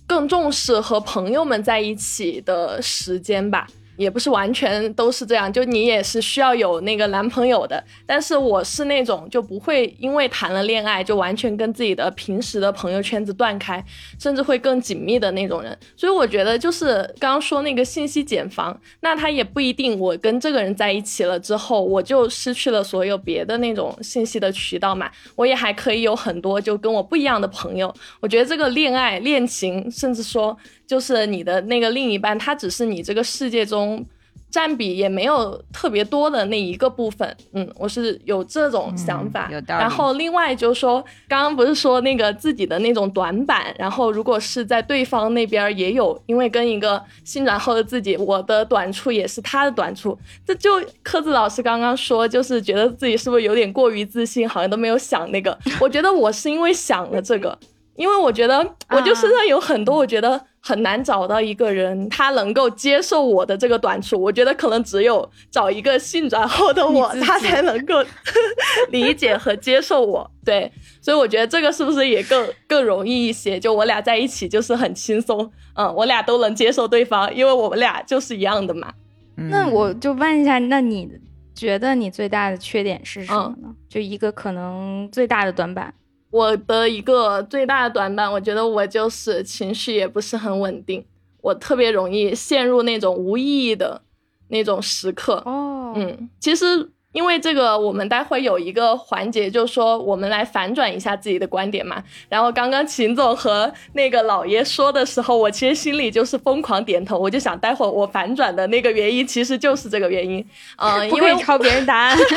更重视和朋友们在一起的时间吧。也不是完全都是这样，就你也是需要有那个男朋友的，但是我是那种就不会因为谈了恋爱就完全跟自己的平时的朋友圈子断开，甚至会更紧密的那种人。所以我觉得就是刚刚说那个信息茧房，那他也不一定我跟这个人在一起了之后，我就失去了所有别的那种信息的渠道嘛，我也还可以有很多就跟我不一样的朋友。我觉得这个恋爱、恋情，甚至说就是你的那个另一半，他只是你这个世界中占比也没有特别多的那一个部分。嗯，我是有这种想法。嗯有道理然后另外就是说，刚刚不是说那个自己的那种短板，然后如果是在对方那边也有，因为跟一个新转后的自己，我的短处也是他的短处，这就柯子老师刚刚说，就是觉得自己是不是有点过于自信，好像都没有想那个。我觉得我是因为想了这个，因为我觉得我就身上有很多，我觉得很难找到一个人，他能够接受我的这个短处。我觉得可能只有找一个性转后的我他才能够 理解和接受我。对，所以我觉得这个是不是也更更容易一些？就我俩在一起就是很轻松，嗯，我俩都能接受对方，因为我们俩就是一样的嘛。那嗯我就问一下，那你觉得你最大的缺点是什么嗯呢？就一个可能最大的短板。我的一个最大的短板，我觉得我就是情绪也不是很稳定，我特别容易陷入那种无意义的那种时刻。哦，嗯，其实因为这个，我们待会有一个环节，就是说我们来反转一下自己的观点嘛。然后刚刚秦总和那个老爷说的时候，我其实心里就是疯狂点头，我就想待会儿我反转的那个原因其实就是这个原因。嗯、不因为抄别人答案。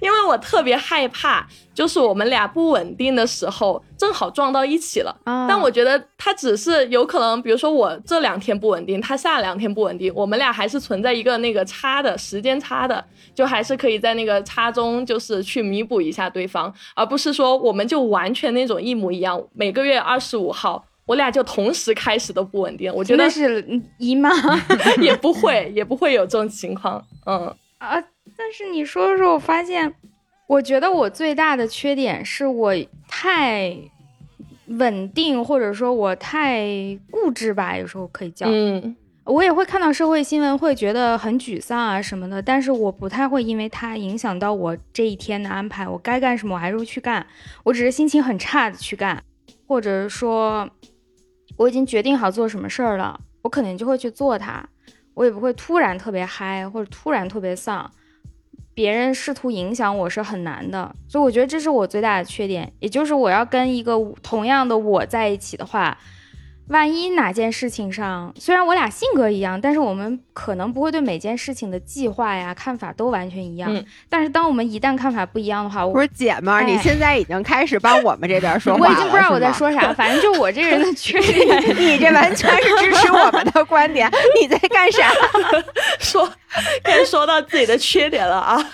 因为我特别害怕，就是我们俩不稳定的时候，正好撞到一起了。啊但我觉得他只是有可能，比如说我这两天不稳定，他下两天不稳定，我们俩还是存在一个那个差的时间差的，就还是可以在那个差中，就是去弥补一下对方，而不是说我们就完全那种一模一样，每个月二十五号。我我俩就同时开始都不稳定，我觉得是姨妈 也不会也不会有这种情况。嗯啊！但是你说的时候，我发现，我觉得我最大的缺点是我太稳定，或者说我太固执吧，有时候可以叫。嗯我也会看到社会新闻，会觉得很沮丧啊什么的，但是我不太会因为它影响到我这一天的安排。我该干什么，我还是会去干。我只是心情很差的去干，或者说我已经决定好做什么事儿了，我可能就会去做它。我也不会突然特别嗨，或者突然特别丧。别人试图影响我是很难的，所以我觉得这是我最大的缺点。也就是我要跟一个同样的我在一起的话，万一哪件事情上，虽然我俩性格一样，但是我们可能不会对每件事情的计划呀、看法都完全一样。嗯但是当我们一旦看法不一样的话，我不是姐们儿，哎你现在已经开始帮我们这边说话了，我已经不知道我在。说啥，反正就我这个人的缺点。你这完全是支持我们的观点，你在干啥？说 该说到自己的缺点了啊。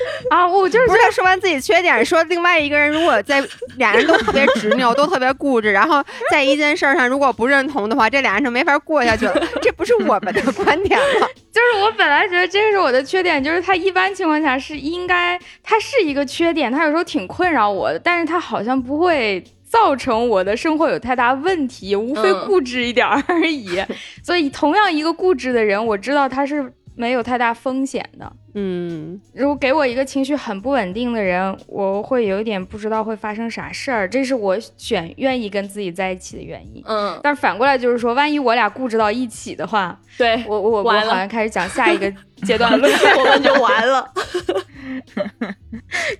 啊，我就是不是说完自己缺点，说另外一个人如果在 俩人都特别执拗，都特别固执，然后在一件事儿上如果不认同的话，这俩人就没法过下去了。这不是我们的 观点吗？就是我本来觉得这是我的缺点，就是他一般情况下是应该，他是一个缺点，他有时候挺困扰我的，但是他好像不会造成我的生活有太大问题，无非嗯固执一点儿而已。所以同样一个固执的人，我知道他是没有太大风险的。嗯，如果给我一个情绪很不稳定的人，我会有一点不知道会发生啥事儿，这是我选愿意跟自己在一起的原因。嗯，但反过来就是说，万一我俩固执到一起的话，对，我我我好像开始讲下一个阶段了。我们就完了。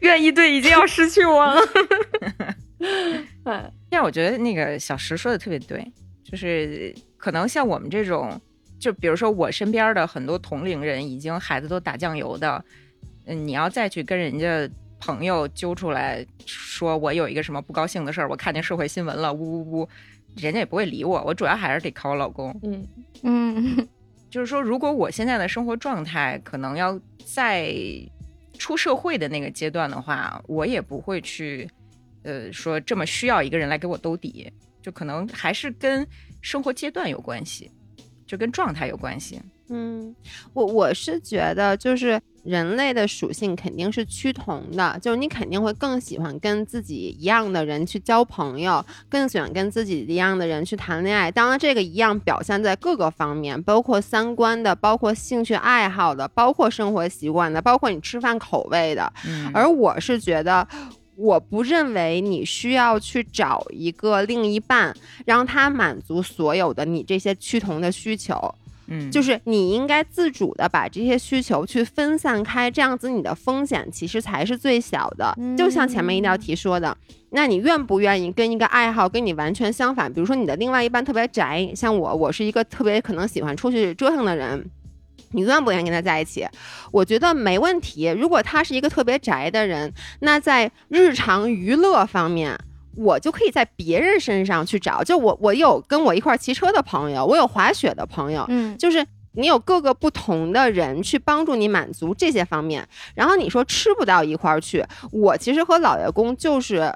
愿意对已经要失去我了。哎，但我觉得那个小石说的特别对，就是可能像我们这种，就比如说我身边的很多同龄人，已经孩子都打酱油的，嗯，你要再去跟人家朋友揪出来说我有一个什么不高兴的事儿，我看见社会新闻了，呜呜呜，人家也不会理我，我主要还是得靠我老公。嗯嗯 就是说，如果我现在的生活状态可能要在出社会的那个阶段的话，我也不会去，呃，说这么需要一个人来给我兜底，就可能还是跟生活阶段有关系，就跟状态有关系。嗯，我我是觉得，就是人类的属性肯定是趋同的，就是你肯定会更喜欢跟自己一样的人去交朋友，更喜欢跟自己一样的人去谈恋爱。当然，这个一样表现在各个方面，包括三观的，包括兴趣爱好的，包括生活习惯的，包括你吃饭口味的。嗯，而我是觉得，我不认为你需要去找一个另一半，让他满足所有的你这些趋同的需求。嗯，就是你应该自主的把这些需求去分散开，这样子你的风险其实才是最小的。就像前面一道题说的，那你愿不愿意跟一个爱好跟你完全相反，比如说你的另外一半特别宅，像我，我是一个特别可能喜欢出去折腾的人。你永远不愿意跟他在一起？我觉得没问题。如果他是一个特别宅的人，那在日常娱乐方面，我就可以在别人身上去找。就我，我有跟我一块儿骑车的朋友，我有滑雪的朋友，嗯就是你有各个不同的人去帮助你满足这些方面。然后你说吃不到一块儿去，我其实和老爷公就是。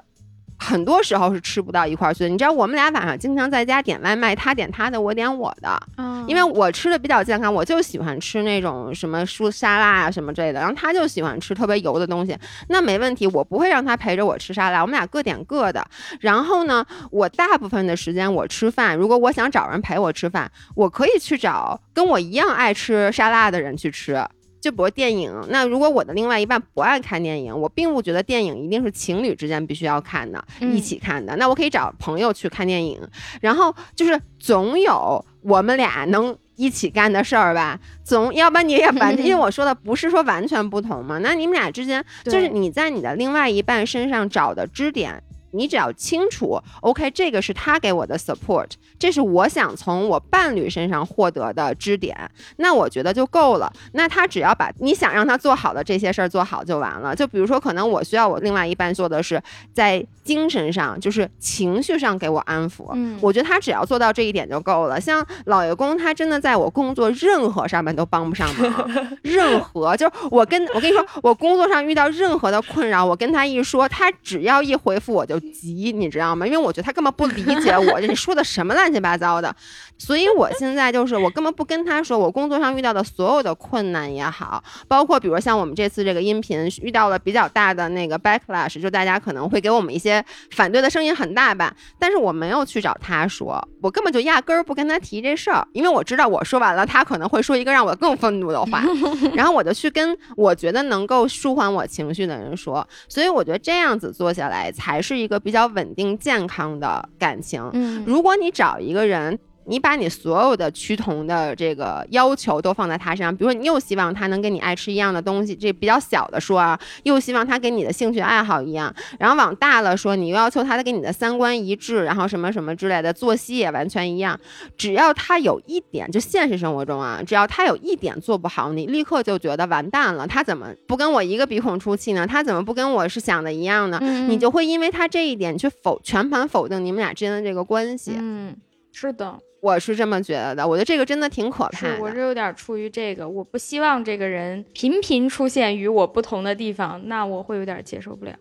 很多时候是吃不到一块儿去的，你知道，我们俩晚上经常在家点外卖，他点他的，我点我的。嗯因为我吃的比较健康，我就喜欢吃那种什么蔬沙拉啊什么之类的，然后他就喜欢吃特别油的东西，那没问题，我不会让他陪着我吃沙拉，我们俩各点各的。然后呢，我大部分的时间我吃饭，如果我想找人陪我吃饭，我可以去找跟我一样爱吃沙拉的人去吃。就比如电影，那如果我的另外一半不爱看电影，我并不觉得电影一定是情侣之间必须要看的，嗯一起看的。那我可以找朋友去看电影，然后就是总有我们俩能一起干的事儿吧。总要不然你也 完，因为我说的不是说完全不同嘛。那你们俩之间就是你在你的另外一半身上找的支点。你只要清楚，OK，这个是他给我的 support，这是我想从我伴侣身上获得的支点，那我觉得就够了。那他只要把你想让他做好的这些事儿做好就完了。就比如说，可能我需要我另外一半做的是在精神上，就是情绪上给我安抚。嗯我觉得他只要做到这一点就够了。像老爷公，他真的在我工作任何上面都帮不上忙，任何就是我跟我跟你说，我工作上遇到任何的困扰，我跟他一说，他只要一回复我就急，你知道吗？因为我觉得他根本不理解我，你说的什么乱七八糟的。所以我现在就是我根本不跟他说我工作上遇到的所有的困难也好，包括比如像我们这次这个音频遇到了比较大的那个 backlash，就大家可能会给我们一些反对的声音很大吧，但是我没有去找他说，我根本就压根儿不跟他提这事儿，因为我知道我说完了，他可能会说一个让我更愤怒的话，然后我就去跟我觉得能够舒缓我情绪的人说，所以我觉得这样子做下来才是一个比较稳定健康的感情。嗯，如果你找一个人，你把你所有的趋同的这个要求都放在他身上，比如说你又希望他能跟你爱吃一样的东西，这比较小的说啊，又希望他跟你的兴趣爱好一样，然后往大了说，你又要求他跟你的三观一致，然后什么什么之类的，作息也完全一样。只要他有一点，就现实生活中啊，只要他有一点做不好，你立刻就觉得完蛋了。他怎么不跟我一个鼻孔出气呢？他怎么不跟我是想的一样呢？嗯你就会因为他这一点去否全盘否定你们俩之间的这个关系。嗯，是的，我是这么觉得的，我觉得这个真的挺可怕的。是我是有点出于这个，我不希望这个人频频出现与我不同的地方，那我会有点接受不了。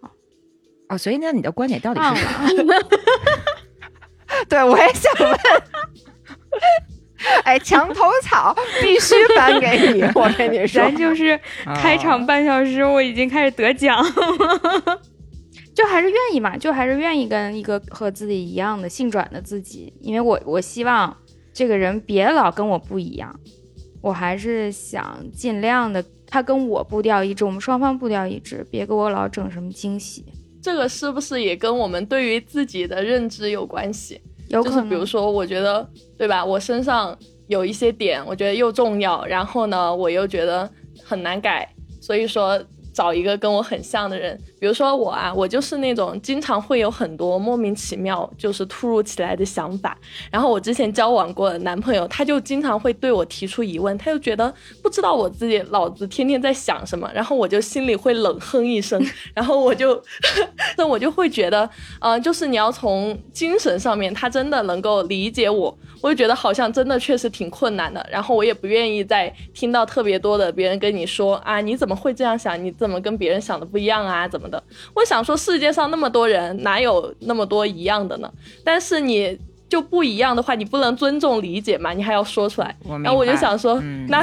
哦，所以那你的观点到底是了啥？，对，我也想问。哎，墙头草必须颁给你，我跟你说咱。就是开场半小时，我已经开始得奖，就还是愿意嘛，就还是愿意跟一个和自己一样的性转的自己，因为我我希望这个人别老跟我不一样，我还是想尽量的他跟我步调一致，我们双方步调一致，别给我老整什么惊喜，这个是不是也跟我们对于自己的认知有关系？有可能，是比如说，我觉得对吧？我身上有一些点，我觉得又重要，然后呢，我又觉得很难改，所以说找一个跟我很像的人。比如说我啊，我就是那种经常会有很多莫名其妙，就是突如其来的想法。然后我之前交往过的男朋友，他就经常会对我提出疑问，他就觉得不知道我自己脑子天天在想什么，然后我就心里会冷哼一声，然后我就，那我就会觉得，呃，就是你要从精神上面，他真的能够理解我，我就觉得好像真的确实挺困难的。然后我也不愿意再听到特别多的别人跟你说啊，你怎么会这样想？你怎么跟别人想的不一样啊？怎么的？我想说，世界上那么多人，哪有那么多一样的呢？但是你。就不一样的话，你不能尊重理解嘛？你还要说出来。然后我就想说，嗯那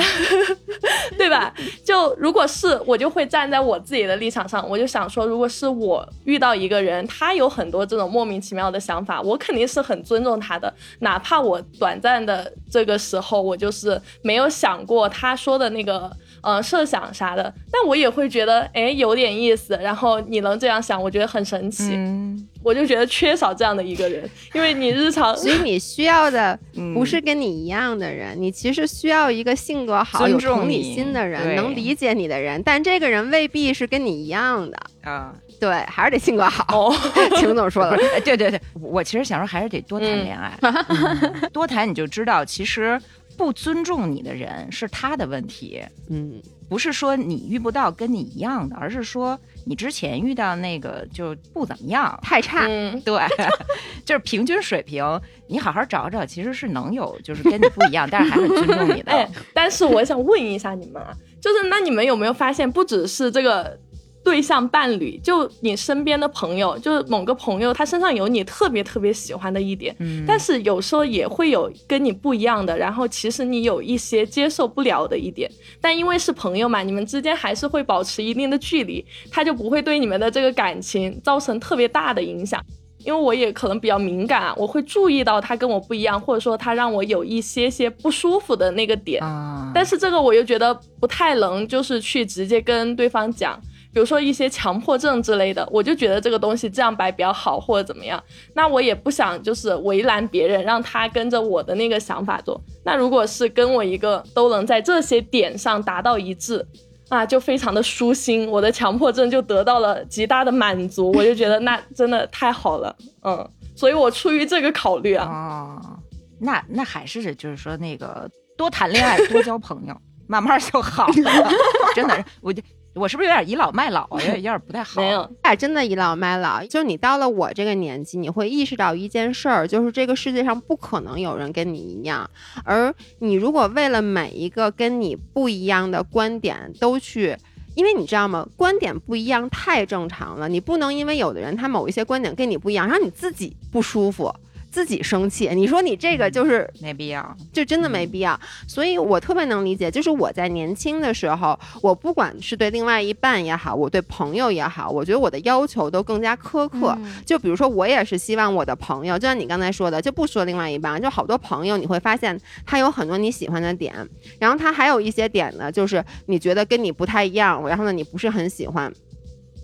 对吧？就如果是我，就会站在我自己的立场上，我就想说，如果是我遇到一个人，他有很多这种莫名其妙的想法，我肯定是很尊重他的，哪怕我短暂的这个时候，我就是没有想过他说的那个呃设想啥的，但我也会觉得，哎，有点意思。然后你能这样想，我觉得很神奇。嗯，我就觉得缺少这样的一个人，因为你日常所以你需要的嗯不是跟你一样的人，你其实需要一个性格好、有同理你心的人，能理解你的人。但这个人未必是跟你一样的，啊，对，还是得性格好。哦，秦总说了不，是，哎对对对，我其实想说还是得多谈嗯恋爱，嗯多谈你就知道，其实不尊重你的人是他的问题，嗯，不是说你遇不到跟你一样的，而是说你之前遇到那个就不怎么样。太差。嗯，对，就是平均水平，你好好找找，其实是能有，就是跟你不一样，但是还是尊重你的。哎，但是我想问一下你们啊，就是那你们有没有发现，不只是这个对象伴侣，就你身边的朋友，就是某个朋友他身上有你特别特别喜欢的一点，嗯，但是有时候也会有跟你不一样的，然后其实你有一些接受不了的一点，但因为是朋友嘛，你们之间还是会保持一定的距离，他就不会对你们的这个感情造成特别大的影响。因为我也可能比较敏感啊，我会注意到他跟我不一样，或者说他让我有一些些不舒服的那个点。啊，但是这个我又觉得不太能，就是去直接跟对方讲，比如说一些强迫症之类的，我就觉得这个东西这样摆比较好，或者怎么样。那我也不想就是为难别人，让他跟着我的那个想法做。那如果是跟我一个都能在这些点上达到一致。啊，就非常的舒心，我的强迫症就得到了极大的满足，我就觉得那真的太好了，嗯，所以我出于这个考虑啊，哦，那那还是就是说那个多谈恋爱，多交朋友，慢慢就好了。真的，我就我是不是有点倚老卖老啊？有点有点不太好。没有，哎，真的倚老卖老。就是你到了我这个年纪，你会意识到一件事儿，就是这个世界上不可能有人跟你一样。而你如果为了每一个跟你不一样的观点都去因为你知道吗？观点不一样太正常了，你不能因为有的人他某一些观点跟你不一样，让你自己不舒服。自己生气，你说你这个就是没必要。就真的没必要。所以我特别能理解，就是我在年轻的时候，我不管是对另外一半也好，我对朋友也好，我觉得我的要求都更加苛刻。嗯就比如说，我也是希望我的朋友，就像你刚才说的，就不说另外一半，就好多朋友，你会发现他有很多你喜欢的点，然后他还有一些点呢，就是你觉得跟你不太一样，然后呢，你不是很喜欢。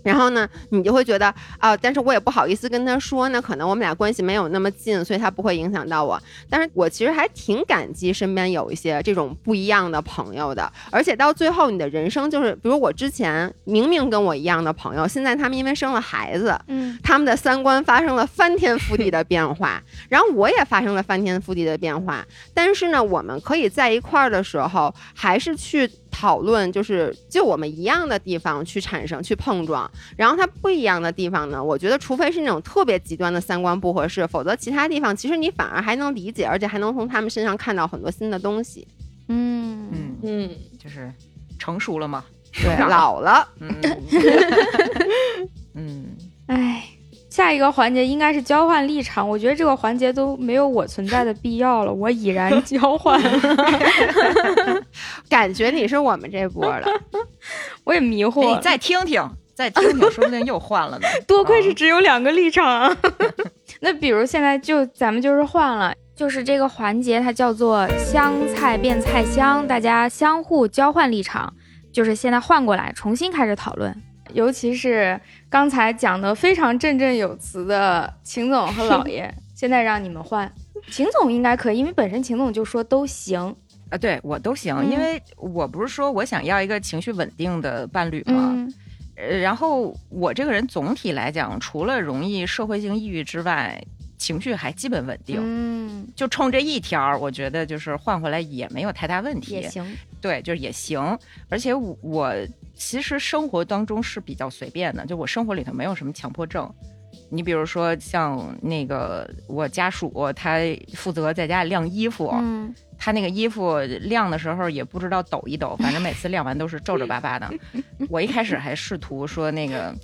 然后呢，你就会觉得啊、但是我也不好意思跟他说那，可能我们俩关系没有那么近，所以他不会影响到我。但是我其实还挺感激身边有一些这种不一样的朋友的，而且到最后你的人生就是，比如我之前明明跟我一样的朋友，现在他们因为生了孩子，嗯他们的三观发生了翻天覆地的变化，然后我也发生了翻天覆地的变化。但是呢，我们可以在一块儿的时候，还是去讨论，就是就我们一样的地方去产生、去碰撞。然后它不一样的地方呢，我觉得除非是那种特别极端的三观不合适，否则其他地方其实你反而还能理解，而且还能从他们身上看到很多新的东西。嗯。嗯，嗯，就是成熟了嘛。对，老了，嗯。嗯，哎，下一个环节应该是交换立场，我觉得这个环节都没有我存在的必要了，我已然交换，感觉你是我们这波的。我也迷惑了，你再听听，再听听，说不定又换了呢。多亏是只有两个立场啊。那比如现在就咱们就是换了。就是这个环节，它叫做香菜变菜香，大家相互交换立场，就是现在换过来重新开始讨论。尤其是刚才讲的非常振振有词的秦总和老爷，现在让你们换，秦总应该可以，因为本身秦总就说都行。啊，对我都行，嗯因为我不是说我想要一个情绪稳定的伴侣吗？嗯呃，然后我这个人总体来讲，除了容易社会性抑郁之外，情绪还基本稳定。嗯，就冲这一条儿，我觉得就是换回来也没有太大问题。也行。对，就是也行。而且我我其实生活当中是比较随便的，就我生活里头没有什么强迫症。你比如说像那个我家属，他负责在家里晾衣服，嗯他那个衣服晾的时候也不知道抖一抖，反正每次晾完都是皱皱巴巴的。我一开始还试图说那个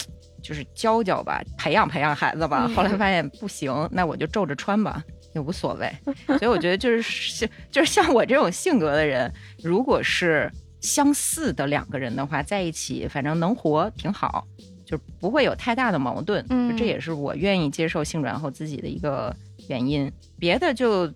就是教教吧，培养培养孩子吧，后来发现不行，那我就皱着穿吧。也无所谓，所以我觉得就是像就是像我这种性格的人，如果是相似的两个人的话，在一起反正能活挺好，就不会有太大的矛盾。嗯这也是我愿意接受性转后自己的一个原因。别的就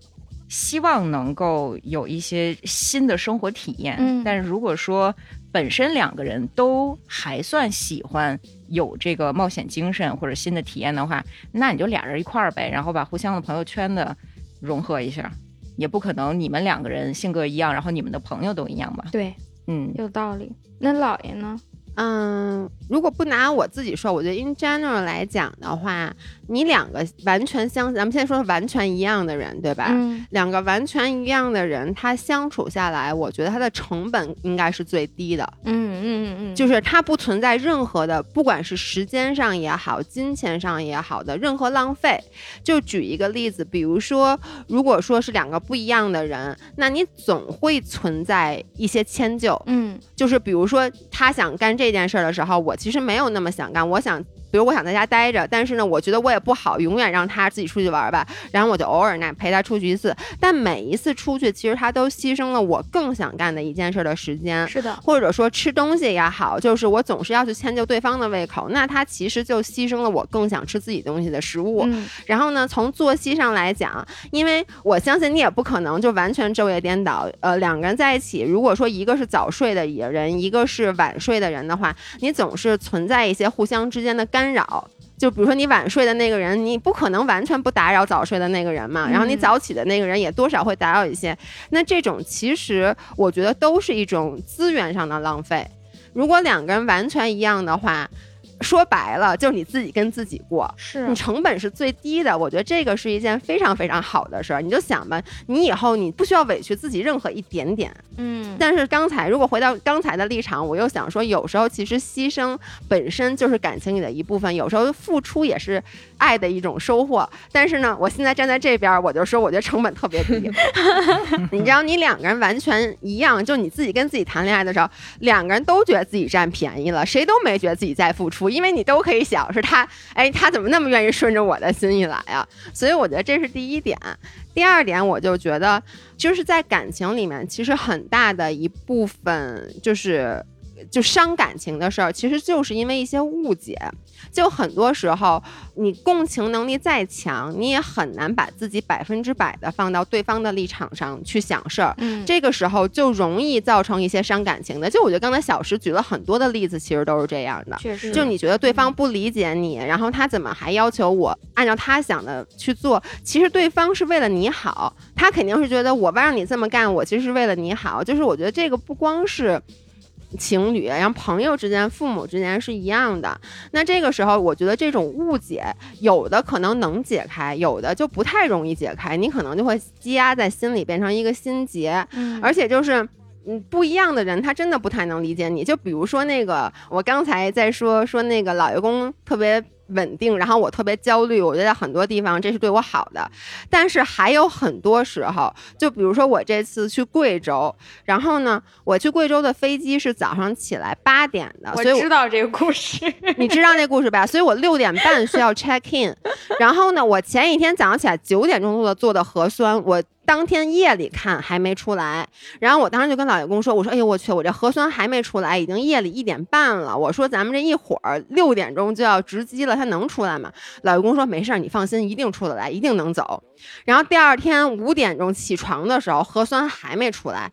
希望能够有一些新的生活体验。嗯但是如果说本身两个人都还算喜欢有这个冒险精神或者新的体验的话，那你就俩人一块儿呗，然后把互相的朋友圈的融合一下。也不可能你们两个人性格一样，然后你们的朋友都一样吧？对，嗯，有道理。那姥爷呢？嗯，如果不拿我自己说，我觉得 in general 来讲的话，你两个完全相，咱们现在说完全一样的人，对吧？嗯两个完全一样的人，他相处下来，我觉得他的成本应该是最低的，嗯嗯嗯，就是他不存在任何的，不管是时间上也好，金钱上也好的任何浪费。就举一个例子，比如说，如果说是两个不一样的人，那你总会存在一些迁就，嗯就是比如说他想干这件事儿的时候，我其实没有那么想干，我想。比如我想在家待着，但是呢，我觉得我也不好永远让他自己出去玩吧，然后我就偶尔呢陪他出去一次，但每一次出去，其实他都牺牲了我更想干的一件事儿的时间，是的，或者说吃东西也好，就是我总是要去迁就对方的胃口，那他其实就牺牲了我更想吃自己东西的食物。嗯然后呢，从作息上来讲，因为我相信你也不可能就完全昼夜颠倒。呃，两个人在一起，如果说一个是早睡的人，一个是晚睡的人的话，你总是存在一些互相之间的干扰。就比如说你晚睡的那个人，你不可能完全不打扰早睡的那个人嘛。然后你嗯早起的那个人也多少会打扰一些。那这种其实我觉得都是一种资源上的浪费。如果两个人完全一样的话，说白了就是你自己跟自己过。是你成本是最低的，我觉得这个是一件非常非常好的事儿。你就想吧，你以后你不需要委屈自己任何一点点。嗯，但是刚才如果回到刚才的立场，我又想说，有时候其实牺牲本身就是感情里的一部分，有时候付出也是爱的一种收获。但是呢，我现在站在这边，我就说，我觉得成本特别低。你知道，你两个人完全一样，就你自己跟自己谈恋爱的时候，两个人都觉得自己占便宜了，谁都没觉得自己在付出，因为你都可以想是他，哎，他怎么那么愿意顺着我的心意来啊？所以我觉得这是第一点。第二点，我就觉得就是在感情里面，其实很大的一部分就是。就伤感情的事儿，其实就是因为一些误解。就很多时候，你共情能力再强，你也很难把自己百分之百的放到对方的立场上去想事儿。嗯，这个时候就容易造成一些伤感情的。就我觉得刚才小石举了很多的例子，其实都是这样的。确实，就你觉得对方不理解你，然后他怎么还要求我按照他想的去做？其实对方是为了你好，他肯定是觉得我让你这么干，我其实是为了你好。就是我觉得这个不光是。情侣，然后朋友之间、父母之间是一样的。那这个时候，我觉得这种误解，有的可能能解开，有的就不太容易解开。你可能就会积压在心里，变成一个心结。嗯，而且就是，嗯，不一样的人，他真的不太能理解你。就比如说那个，我刚才在说说那个老爷公特别稳定，然后我特别焦虑，我觉得在很多地方这是对我好的，但是还有很多时候，就比如说我这次去贵州，然后呢，我去贵州的飞机是早上起来八点的，我所以我知道这个故事。你知道那故事吧？所以我六点半需要 check in，然后呢，我前一天早上起来九点钟做的做的核酸，我当天夜里看还没出来，然后我当时就跟老爷公说，我说，哎呦我去，我这核酸还没出来，已经夜里一点半了，我说咱们这一会儿六点钟就要值机了，他能出来吗？老爷公说没事儿，你放心，一定出得来，一定能走。然后第二天五点钟起床的时候，核酸还没出来，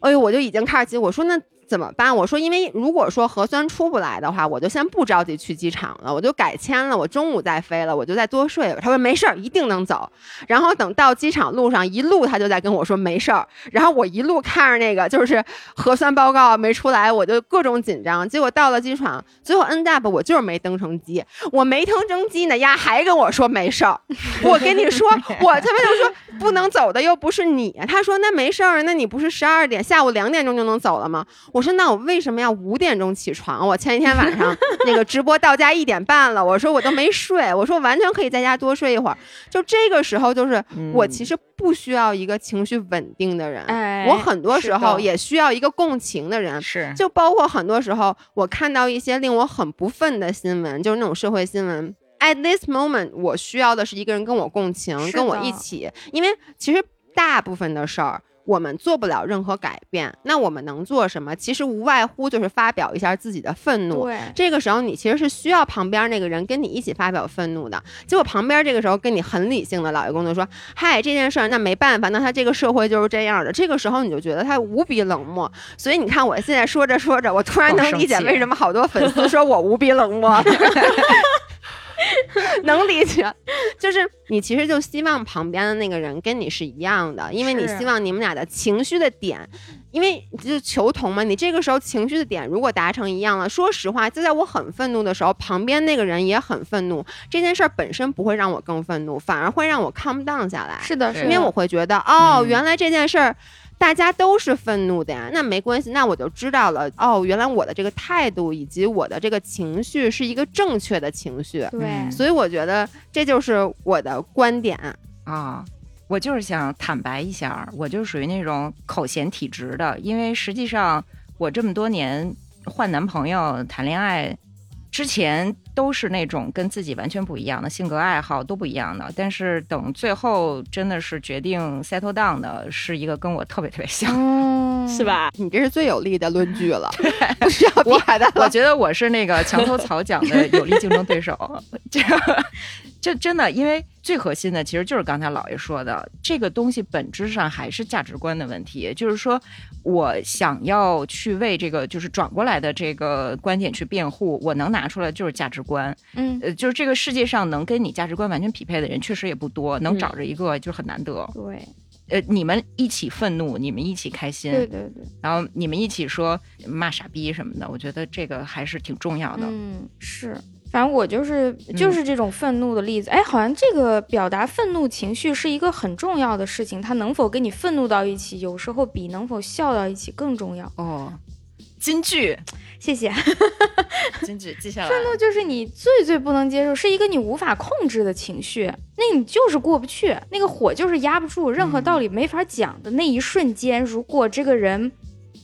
哎呦，我就已经开始急，我说那。怎么办？我说，因为如果说核酸出不来的话，我就先不着急去机场了，我就改签了，我中午再飞了，我就再多睡吧。他说没事儿，一定能走。然后等到机场路上一路他就在跟我说没事儿，然后我一路看着那个就是核酸报告没出来，我就各种紧张。结果到了机场，最后 end up 我就是没登成机，我没登成机呢，丫还跟我说没事儿。我跟你说，我他妈就说不能走的又不是你，他说那没事儿，那你不是十二点下午两点钟就能走了吗？我说那我为什么要五点钟起床？我前一天晚上 那个直播到家一点半了，我说我都没睡，我说完全可以在家多睡一会儿。就这个时候，就是我其实不需要一个情绪稳定的人，哎我很多时候也需要一个共情的人。是就包括很多时候，我看到一些令我很不忿的新闻，就是那种社会新闻。At this moment，我需要的是一个人跟我共情，跟我一起，因为其实大部分的事儿。我们做不了任何改变，那我们能做什么？其实无外乎就是发表一下自己的愤怒。对，这个时候，你其实是需要旁边那个人跟你一起发表愤怒的。结果旁边这个时候跟你很理性的老爷公就说：“嗨，这件事儿那没办法，那他这个社会就是这样的。”这个时候你就觉得他无比冷漠。所以你看，我现在说着说着，我突然能理解为什么好多粉丝说我无比冷漠。能理解，就是你其实就希望旁边的那个人跟你是一样的，因为你希望你们俩的情绪的点，因为就求同嘛，你这个时候情绪的点如果达成一样了，说实话，就在我很愤怒的时候，旁边那个人也很愤怒，这件事儿本身不会让我更愤怒，反而会让我 calm down 下来，是的，是的，因为我会觉得，哦，嗯原来这件事儿。大家都是愤怒的呀，那没关系，那我就知道了。哦，原来我的这个态度以及我的这个情绪是一个正确的情绪，对嗯，所以我觉得这就是我的观点。啊，我就是想坦白一下，我就是属于那种口嫌体直的，因为实际上我这么多年换男朋友、谈恋爱之前都是那种跟自己完全不一样的性格、爱好都不一样的，但是等最后真的是决定 settle down 的是一个跟我特别特别像。是？吧？你这是最有力的论据了，不需要别的了。我觉得我是那个墙头草讲的有力竞争对手，这这真的，因为最核心的其实就是刚才老爷说的，这个东西本质上还是价值观的问题。就是说我想要去为这个就是转过来的这个观点去辩护，我能拿出来就是价值观。嗯，呃，就是这个世界上能跟你价值观完全匹配的人，确实也不多，能找着一个就是很难得。对。呃，你们一起愤怒，你们一起开心，对对对，然后你们一起说骂傻逼什么的，我觉得这个还是挺重要的。嗯，是。反正我就是就是这种愤怒的例子，哎，好像这个表达愤怒情绪是一个很重要的事情，它能否跟你愤怒到一起，有时候比能否笑到一起更重要。哦，金句，谢谢。金句记下来。愤怒就是你最最不能接受，是一个你无法控制的情绪，那你就是过不去，那个火就是压不住，任何道理没法讲的那一瞬间，如果这个人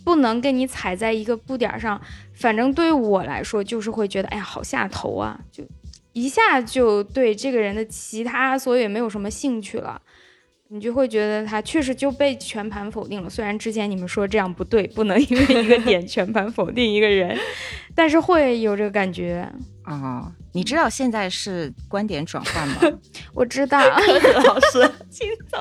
不能跟你踩在一个步点上，反正对我来说，就是会觉得，哎呀，好下头啊，就一下就对这个人的其他所有也没有什么兴趣了。你就会觉得他确实就被全盘否定了。虽然之前你们说这样不对，不能 因为一个点全盘否定一个人，但是会有这个感觉。哦，你知道现在是观点转换吗？我知道，柯子老师，秦总，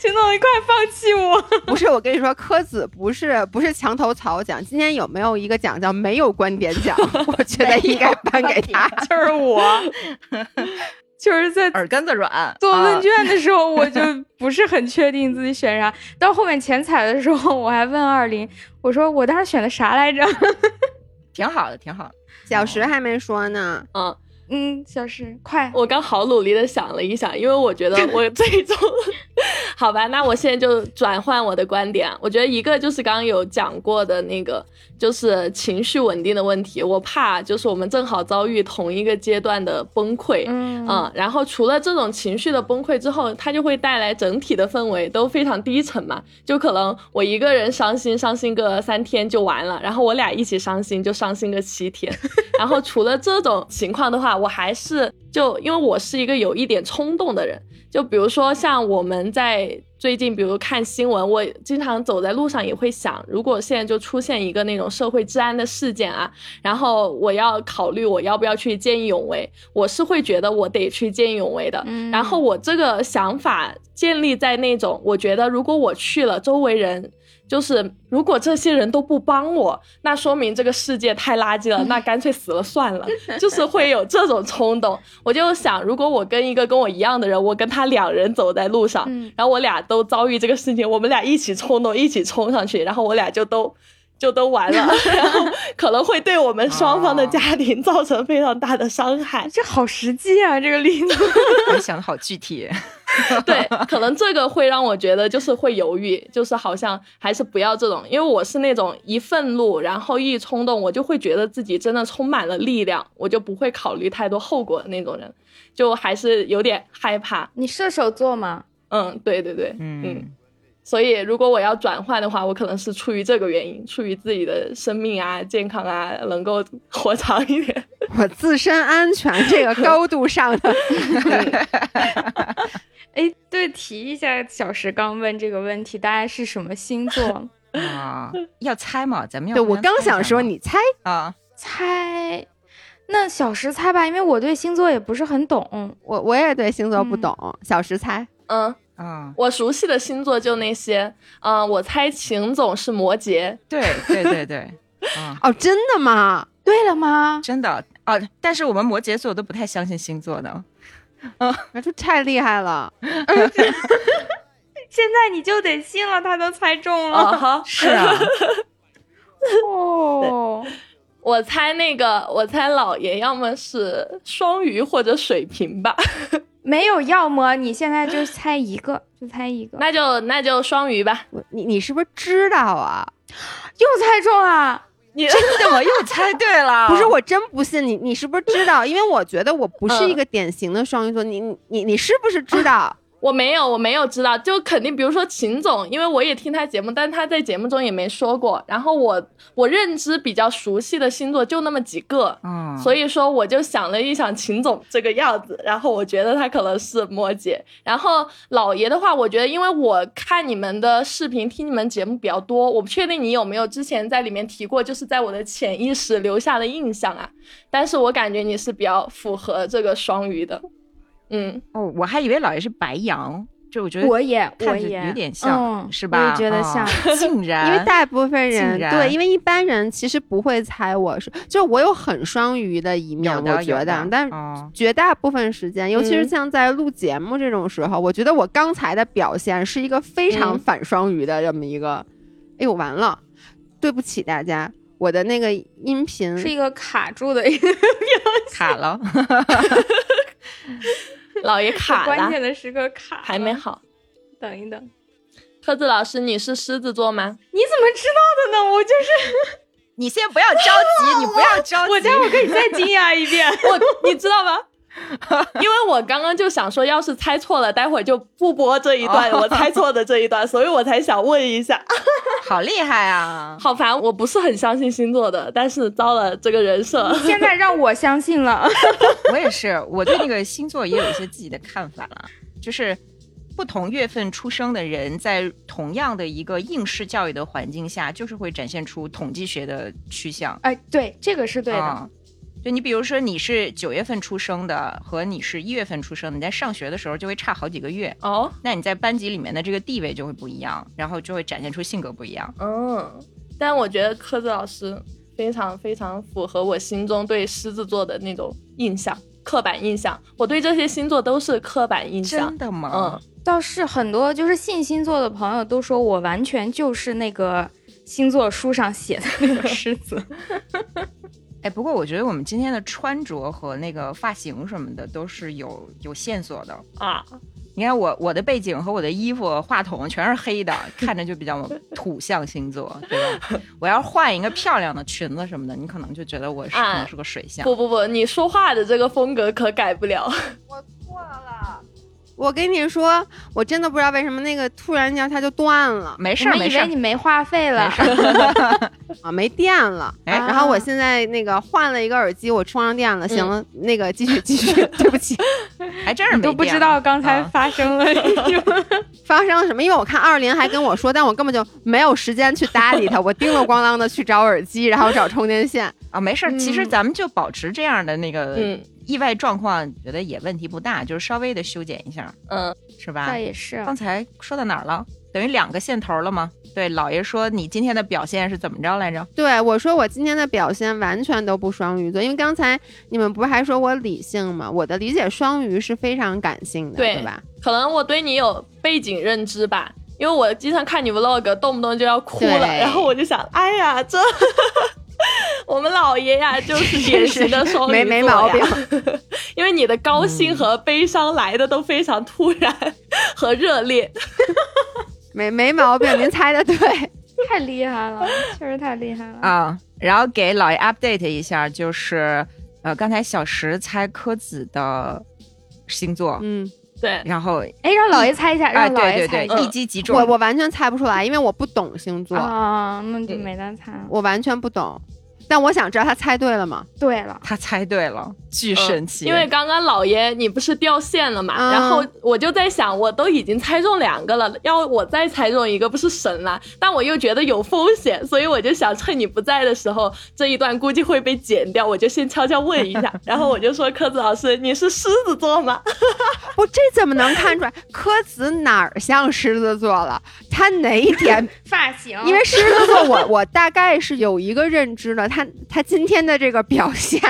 秦总，你快放弃我！不是，我跟你说，柯子不是不是墙头草奖，今天有没有一个奖叫没有观点奖？我觉得应该颁给他。就是我，就是在耳根子软。做问啊卷的时候，我就 不是很确定自己选啥。到后面前采的时候，我还问二林，我说我当时选的啥来着？挺好的，挺好的。小石还没说呢，嗯，嗯，小石，快，我刚好努力的想了一想，因为我觉得我最终，好吧，那我现在就转换我的观点。我觉得一个就是刚刚有讲过的那个，就是情绪稳定的问题。我怕就是我们正好遭遇同一个阶段的崩溃，嗯嗯，然后除了这种情绪的崩溃之后，它就会带来整体的氛围都非常低沉嘛。就可能我一个人伤心，伤心个三天就完了，然后我俩一起伤心就伤心个七天。然后除了这种情况的话，我还是就因为我是一个有一点冲动的人，就比如说像我们在最近，比如看新闻，我经常走在路上也会想，如果现在就出现一个那种社会治安的事件啊，然后我要考虑我要不要去见义勇为，我是会觉得我得去见义勇为的。嗯然后我这个想法建立在那种，我觉得如果我去了，周围人就是如果这些人都不帮我，那说明这个世界太垃圾了，那干脆死了算了，就是会有这种冲动。我就想，如果我跟一个跟我一样的人，我跟他两人走在路上，嗯然后我俩都遭遇这个事情，我们俩一起冲动，一起冲上去，然后我俩就都。就都完了，然后可能会对我们双方的家庭造成非常大的伤害。这好实际啊，这个例子。你想的好具体。对，可能这个会让我觉得就是会犹豫，就是好像还是不要这种，因为我是那种一愤怒，然后一冲动，我就会觉得自己真的充满了力量，我就不会考虑太多后果的那种人，就还是有点害怕。你射手座吗？嗯，对对对，嗯嗯所以如果我要转换的话，我可能是出于这个原因，出于自己的生命啊、健康啊，能够活长一点。我自身安全这个高度上的，哎，对，提一下，小石刚问这个问题，大家是什么星座？啊，要猜嘛？咱们要对我刚想说，你猜啊，猜，那小石猜吧，因为我对星座也不是很懂。我我也对星座不嗯懂，小石猜。嗯，啊，我熟悉的星座就那些，嗯、我猜秦总是摩羯，对对对对，啊，哦，真的吗？对了吗？真的啊，但是我们摩羯座都不太相信星座的。嗯，那就太厉害了！现在你就得信了，他都猜中了。啊哈，是啊，哦，我猜那个，我猜老爷要么是双鱼或者水瓶吧，没有要么，你现在就猜一个，就猜一个，那就那就双鱼吧。我你你是不是知道啊？又猜中了。你真的我？又猜对了。不是，我真不信你，你是不是知道？因为我觉得我不是一嗯个典型的双鱼座，你你你你是不是知道？我没有，我没有知道，就肯定，比如说秦总，因为我也听他节目，但他在节目中也没说过。然后我我认知比较熟悉的星座就那么几个，嗯，所以说我就想了一想秦总这个样子，然后我觉得他可能是摩羯。然后老爷的话，我觉得因为我看你们的视频、听你们节目比较多，我不确定你有没有之前在里面提过，就是在我的潜意识留下的印象啊。但是我感觉你是比较符合这个双鱼的，嗯，哦，我还以为老爷是白羊。就我觉得我也我也有点像，嗯是吧？我也觉得啊像。竟然，因为大部分人对，因为一般人其实不会猜我是，就我有很双鱼的一面，我觉，得但哦绝大部分时间，尤其是嗯像在录节目这种时候，我觉得我刚才的表现是一个非常嗯反双鱼的这么一个。哎呦，完了，对不起大家，我的那个音频是一个卡住的一个 卡了。老爷卡了，关键的时刻卡了还没。好。等一等，柯子老师，你是狮子座吗？你怎么知道的呢？我就是 你先不要着急，你不要着急。我家，我可以再惊讶一遍。我，你知道吗？因为我刚刚就想说，要是猜错了，待会儿就不播这一段，哦我猜错的这一段，所以我才想问一下。好厉害啊！好烦，我不是很相信星座的，但是遭了这个人设。现在让我相信了。我也是，我对那个星座也有一些自己的看法了，就是不同月份出生的人，在同样的一个应试教育的环境下，就是会展现出统计学的趋向。哎，对，这个是对的。啊就你比如说，你是九月份出生的，和你是一月份出生的，你在上学的时候就会差好几个月。哦，那你在班级里面的这个地位就会不一样，然后就会展现出性格不一样。嗯，但我觉得柯子老师非常非常符合我心中对狮子座的那种印象，刻板印象。我对这些星座都是刻板印象真。的吗？嗯，倒是很多就是信星座的朋友都说我完全就是那个星座书上写的那个狮子。哎，不过我觉得我们今天的穿着和那个发型什么的都是有有线索的。啊，你看我我的背景和我的衣服、话筒全是黑的，看着就比较土象星座，对吧？我要换一个漂亮的裙子什么的，你可能就觉得我是、啊可能是个水象。不不不，你说话的这个风格可改不了。我错了。我跟你说，我真的不知道为什么那个突然间它就断了没事我以儿没事儿为你没话费了。啊，没电了。哎然后我现在那个换了一个耳机，我充上电了。行了，那个继续继续，对不起，还真是没都不知道刚才啊发生了什么。发生了什么？因为我看二林还跟我说，但我根本就没有时间去搭理他，我叮了咣啷的去找耳机，然后找充电线。啊，没事儿。其实嗯咱们就保持这样的那个嗯意外状况，觉得也问题不大，就是稍微的修剪一下，嗯，是吧那？也是，刚才说到哪儿了？等于两个线头了吗？对，老爷说你今天的表现是怎么着来着？对我说，我今天的表现完全都不双鱼座，因为刚才你们不是还说我理性吗？我的理解，双鱼是非常感性的，对对吧？可能我对你有背景认知吧，因为我经常看你 vlog，动不动就要哭了，然后我就想，哎呀，这 我们老爷呀，就是典型的双鱼座没没毛病。因为你的高兴和悲伤来的都非常突然和热烈。没没毛病，您猜的对。太厉害了，确实太厉害了。啊，然后给老爷 update 一下，就是呃，刚才小石猜柯子的星座，嗯，对，然后哎，让老爷猜一下，啊，让老对对对，爷猜一下。一击即中。我我完全猜不出来，因为我不懂星座，啊，那就没得猜。我完全不懂。但我想知道他猜对了吗？对了，他猜对了，巨嗯神奇。因为刚刚老爷你不是掉线了嘛，嗯然后我就在想，我都已经猜中两个了，要我再猜中一个不是神了？但我又觉得有风险，所以我就想趁你不在的时候，这一段估计会被剪掉，我就先悄悄问一下。然后我就说，柯子老师，你是狮子座吗？我，这怎么能看出来？柯子哪儿像狮子座了？他哪一点？发型，因为狮子座我，我大概是有一个认知的，他他今天的这个表现。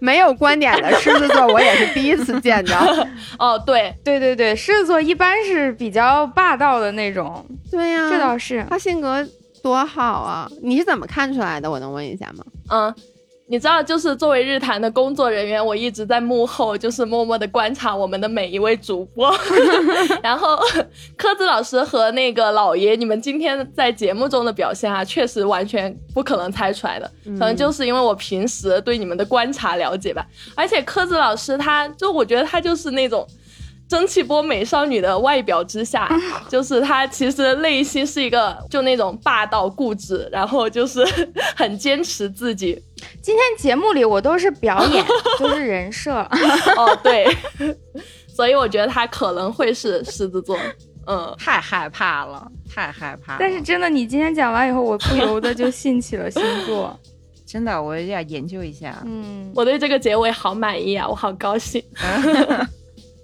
没有观点的狮子座，我也是第一次见着。哦，对，对对对，狮子座一般是比较霸道的那种，对呀、这倒是。他性格多好啊！你是怎么看出来的？我能问一下吗？嗯。你知道，就是作为日坛的工作人员，我一直在幕后，就是默默的观察我们的每一位主播。然后，柯子老师和那个老爷，你们今天在节目中的表现啊，确实完全不可能猜出来的。可能就是因为我平时对你们的观察了解吧。而且柯子老师他，就我觉得他就是那种。蒸汽波美少女的外表之下，就是她其实内心是一个就那种霸道固执，然后就是很坚持自己，今天节目里我都是表演，都是人设。哦，对，所以我觉得她可能会是狮子座。嗯，太害怕了，太害怕了。但是真的，你今天讲完以后，我不由得就信起了星座。真的，我要研究一下。嗯，我对这个结尾好满意啊，我好高兴。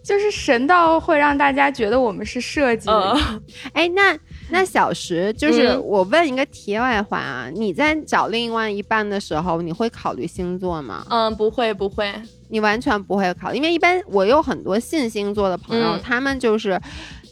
就是神到会让大家觉得我们是设计的。呃，哎，那那小石，就是嗯我问一个题外话啊，你在找另外一半的时候，你会考虑星座吗？嗯，不会不会，你完全不会考虑，因为一般我有很多信星座的朋友，嗯他们就是，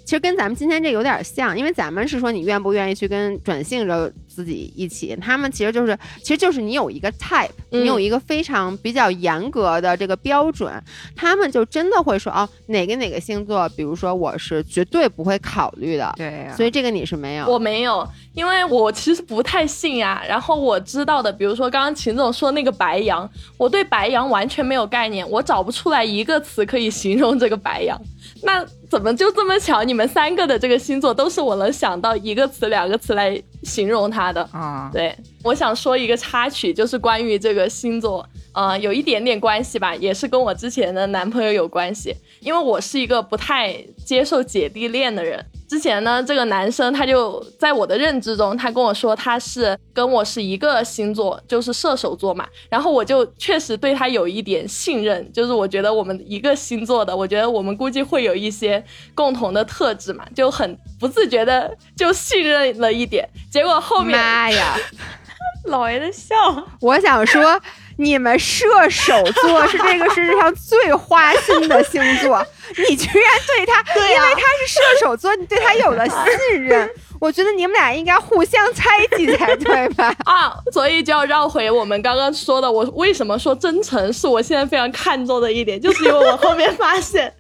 其实跟咱们今天这有点像，因为咱们是说你愿不愿意去跟转性者自己一起，他们其实就是，其实就是你有一个 type，、嗯你有一个非常比较严格的这个标准，他们就真的会说哦，哪个哪个星座，比如说我是绝对不会考虑的，对呀、所以这个你是没有。我没有，因为我其实不太信呀。然后我知道的，比如说刚刚秦总说那个白羊，我对白羊完全没有概念，我找不出来一个词可以形容这个白羊。那怎么就这么巧？你们三个的这个星座都是我能想到一个词、两个词来形容它的。啊，对，我想说一个插曲，就是关于这个星座，呃，有一点点关系吧，也是跟我之前的男朋友有关系，因为我是一个不太接受姐弟恋的人。之前呢，这个男生他就在我的认知中，他跟我说他是跟我是一个星座，就是射手座嘛。然后我就确实对他有一点信任，就是我觉得我们一个星座的，我觉得我们估计会有一些共同的特质嘛，就很不自觉的就信任了一点。结果后面妈呀！老爷的笑，我想说，你们射手座是这个世界上最花心的星座，你居然对他，因为他是射手座，你对他有了信任。我觉得你们俩应该互相猜忌才对吧？啊，所以就要绕回我们刚刚说的，我为什么说真诚是我现在非常看重的一点，就是因为我后面发现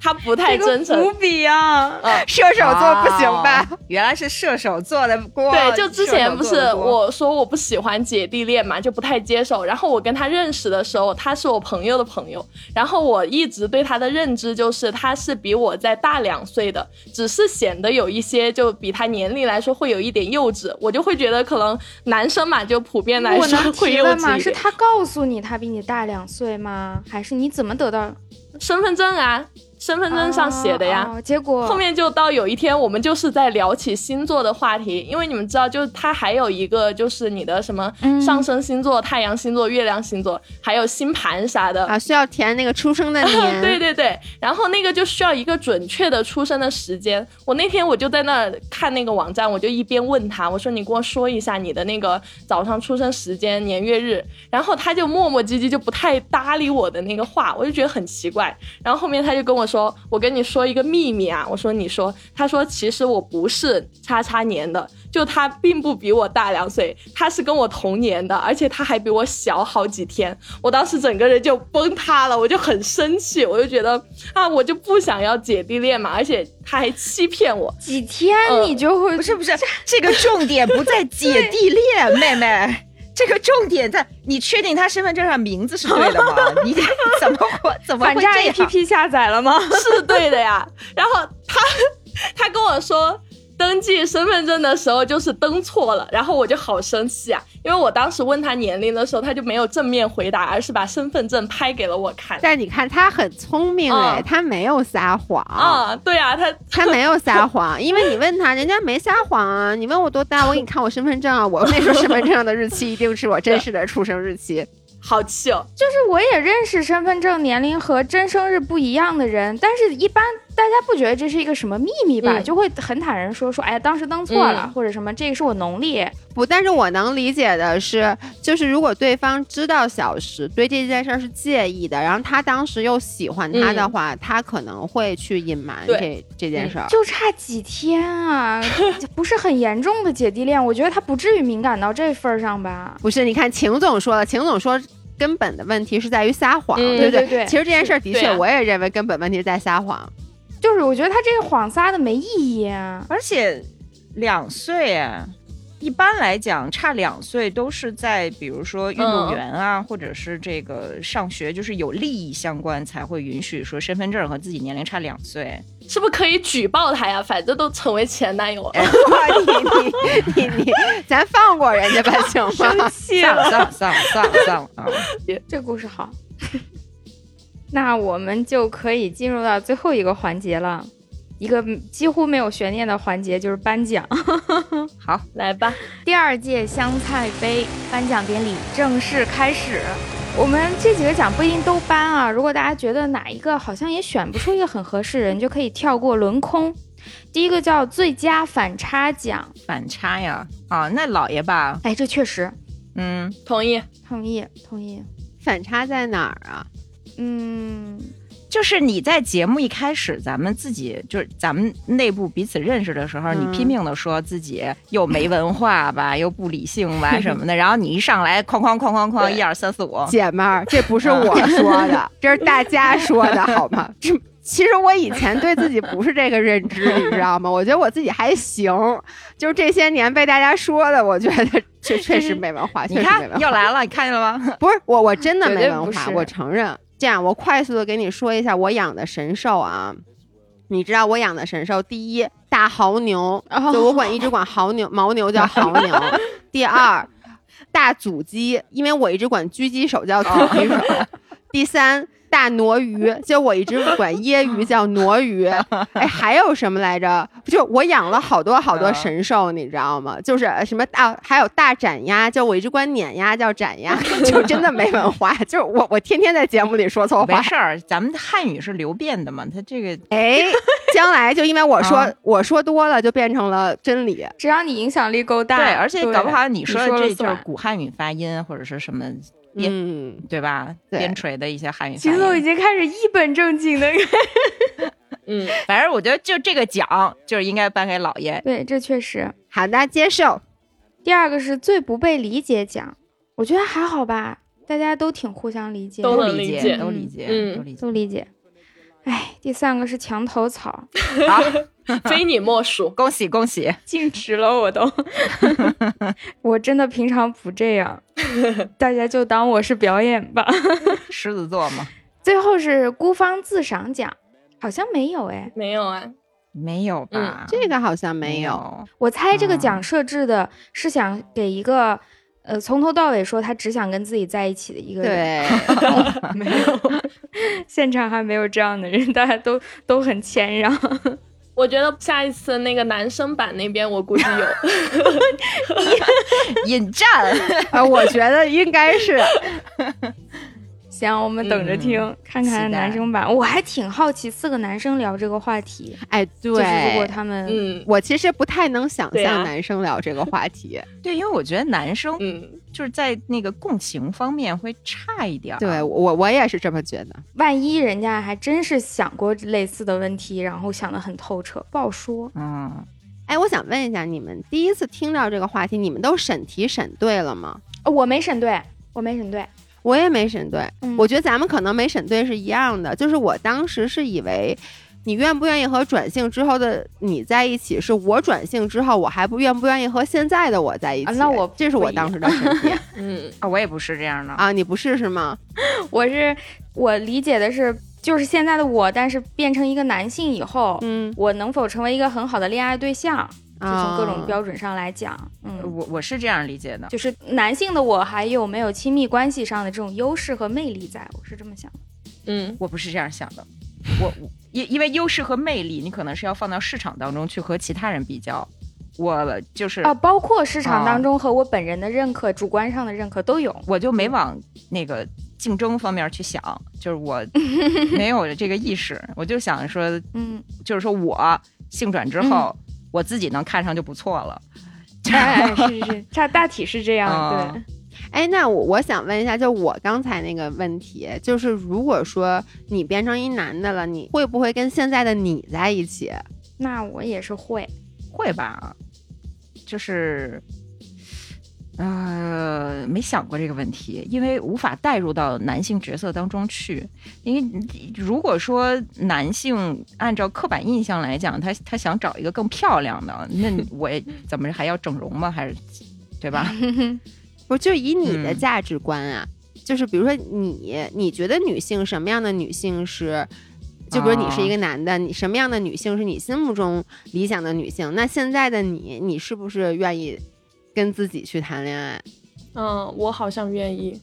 他不太真诚。无比啊！射手座不行吧？哦原来是射手座的锅。对，就之前不是我说我不喜欢姐弟恋嘛，就不太接受。然后我跟他认识的时候，他是我朋友的朋友，然后我一直对他的认知就是他是比我在大两岁的，只是显得有一些就比他年龄来说会有一点幼稚，我就会觉得可能男生嘛，就普遍来我说能会幼？稚。是他告诉你他比你大两岁吗？还是你怎么得到身份证啊，身份证上写的呀。哦哦结果后面就到有一天，我们就是在聊起星座的话题，因为你们知道，就是它还有一个就是你的什么嗯上升星座、太阳星座、月亮星座，还有星盘啥的。啊，需要填那个出生的 年。对对对，然后那个就需要一个准确的出生的时间。我那天我就在那儿看那个网站，我就一边问他，我说你给我说一下你的那个早上出生时间、年月日，然后他就磨磨唧唧，就不太搭理我的那个话，我就觉得很奇怪。然后后面他就跟我说，我跟你说一个秘密啊，我说你说，他说其实我不是叉叉年的，就他并不比我大两岁，他是跟我同年的，而且他还比我小好几天。我当时整个人就崩塌了，我就很生气，我就觉得啊，我就不想要姐弟恋嘛，而且他还欺骗我。几天嗯你就会不是不是，这个重点不在 姐弟恋，妹妹。这个重点在你确定他身份证上名字是对的吗？你怎么会怎么会这样？APP 下载了吗？是对的呀。然后他他跟我说。登记身份证的时候就是登错了，然后我就好生气啊，因为我当时问他年龄的时候，他就没有正面回答，而是把身份证拍给了我看。但你看他很聪明哎，嗯他没有撒谎。啊，对啊，他他没有撒谎，因为你问他，人家没撒谎啊。你问我多大，我给你看我身份证啊。我那时候身份证上的日期一定是我真实的出生日期。好气哦。就是我也认识身份证年龄和真生日不一样的人，但是一般大家不觉得这是一个什么秘密吧？嗯就会很坦然说说，哎呀，当时登错了，嗯或者什么，这个是我农历。不，但是我能理解的是，就是如果对方知道小石对这件事儿是介意的，然后他当时又喜欢他的话，他可能会去隐瞒这这件事儿。就差几天啊，不是很严重的姐弟恋，我觉得他不至于敏感到这份儿上吧。不是，你看秦总说了，秦总说。根本的问题是在于撒谎，嗯对不对对对其实这件事儿的确，我也认为根本问题是在撒谎。就是我觉得他这个谎撒的没意义啊。而且两岁啊，一般来讲差两岁都是在比如说运动员啊，或者是这个上学，就是有利益相关才会允许说身份证和自己年龄差两岁。是不是可以举报他呀？反正都成为前男友了。哇，你你你你，咱放过人家吧，行吗？气算了算了算了算了算了啊！这故事好。那我们就可以进入到最后一个环节了，一个几乎没有悬念的环节，就是颁奖。好来吧，第二届香菜杯颁奖典礼正式开始。我们这几个奖不一定都颁啊，如果大家觉得哪一个好像也选不出一个很合适人，就可以跳过轮空。第一个叫最佳反差奖，反差呀，啊，那老爷吧，哎，这确实嗯，同意。同意同意。反差在哪儿啊？嗯，就是你在节目一开始，咱们自己就是咱们内部彼此认识的时候，嗯你拼命的说自己又没文化吧，又不理性吧 什么的，然后你一上来哐哐哐哐哐，一二三四五，姐们儿，这不是我说的，这是大家说的好吗？这其实我以前对自己不是这个认知，你知道吗？我觉得我自己还行，就是这些年被大家说的，我觉得确确实没文化，你看确实没文化。又来了，你看见了吗？不是我，我真的没文化，我承认。这样，我快速的给你说一下我养的神兽啊。你知道我养的神兽，第一大牦牛，哦就我管一直管牦牛 牦牛叫牦牛。第二大阻击，因为我一直管狙击手叫狙击手。第三大挪鱼，就我一直管椰鱼叫挪鱼。哎，还有什么来着？就我养了好多好多嗯神兽，你知道吗？就是什么大，还有大斩鸭，就我一直管碾鸭叫斩鸭，就真的没文化。就是我我天天在节目里说错话。没事儿，咱们汉语是流变的嘛，它这个哎，将来就因为我说、啊我说多了，就变成了真理。只要你影响力够大，对，而且搞不好你说的这就是古汉语发音或者是什么边嗯，对吧？边陲的一些汉语发秦总已。经开始一本正经的。嗯，反正我觉得就这个奖就是应该颁给老爷。对，这确实。好的，接受。第二个是最不被理解奖，我觉得还好吧，大家都挺互相理解的，都都理解，能理解都理解，嗯都理解。都理解。哎，第三个是墙头草，好，非你莫属。恭喜恭喜！静止了我都，我真的平常不这样，大家就当我是表演吧。狮子座嘛，最后是孤芳自赏奖，好像没有哎，没有啊，没有吧？这个好像没有。有。我猜这个嗯奖设置的是想给一个。呃，从头到尾说他只想跟自己在一起的一个人，对，没有，现场还没有这样的人，大家都都很谦让。我觉得下一次那个男生版那边，我估计有。引战，啊，我觉得应该是。行，我们等着听，看看男生版。我还挺好奇，四个男生聊这个话题，哎，就是如果，他们，嗯我其实不太能想象男生聊这个话题。对，因为我觉得男生嗯，就是在那个共情方面会差一点儿。对我，我也是这么觉得。万一人家还真是想过类似的问题，然后想得很透彻，不好说。嗯，哎，我想问一下，你们第一次听到这个话题，你们都审题审对了吗？呃我没审对，我没审对。我也没审对，嗯我觉得咱们可能没审对是一样的。就是我当时是以为，你愿不愿意和转性之后的你在一起，是我转性之后，我还不愿不愿意和现在的我在一起。啊那我这是我当时的审题 嗯，啊，我也不是这样的。啊，你不是是吗？我是我理解的是，就是现在的我，但是变成一个男性以后，嗯，我能否成为一个很好的恋爱对象？就从各种啊标准上来讲，嗯，我我是这样理解的。就是男性的我还有没有亲密关系上的这种优势和魅力在，我是这么想的。嗯，我不是这样想的，我我因因为优势和魅力，你可能是要放到市场当中去和其他人比较。我就是、啊，包括市场啊当中和我本人的认可、主观上的认可都有。我就没往那个竞争方面去想，就是我没有这个意识，我就想说，嗯，就是说我性转之后，我自己能看上就不错了。哎，是是是，大大体是这样，啊对。哎，那我我想问一下，就我刚才那个问题，就是如果说你变成一男的了，你会不会跟现在的你在一起？那我也是会，会吧？就是，呃，没想过这个问题，因为无法带入到男性角色当中去。因为如果说男性按照刻板印象来讲，他他想找一个更漂亮的，那 我也怎么还要整容吗？还是对吧？不，就以你的嗯价值观啊，就是比如说你，你觉得女性什么样的女性是？就比如你是一个男的，你什么样的女性是你心目中理想的女性？那现在的你，你是不是愿意跟自己去谈恋爱？嗯，我好像愿意。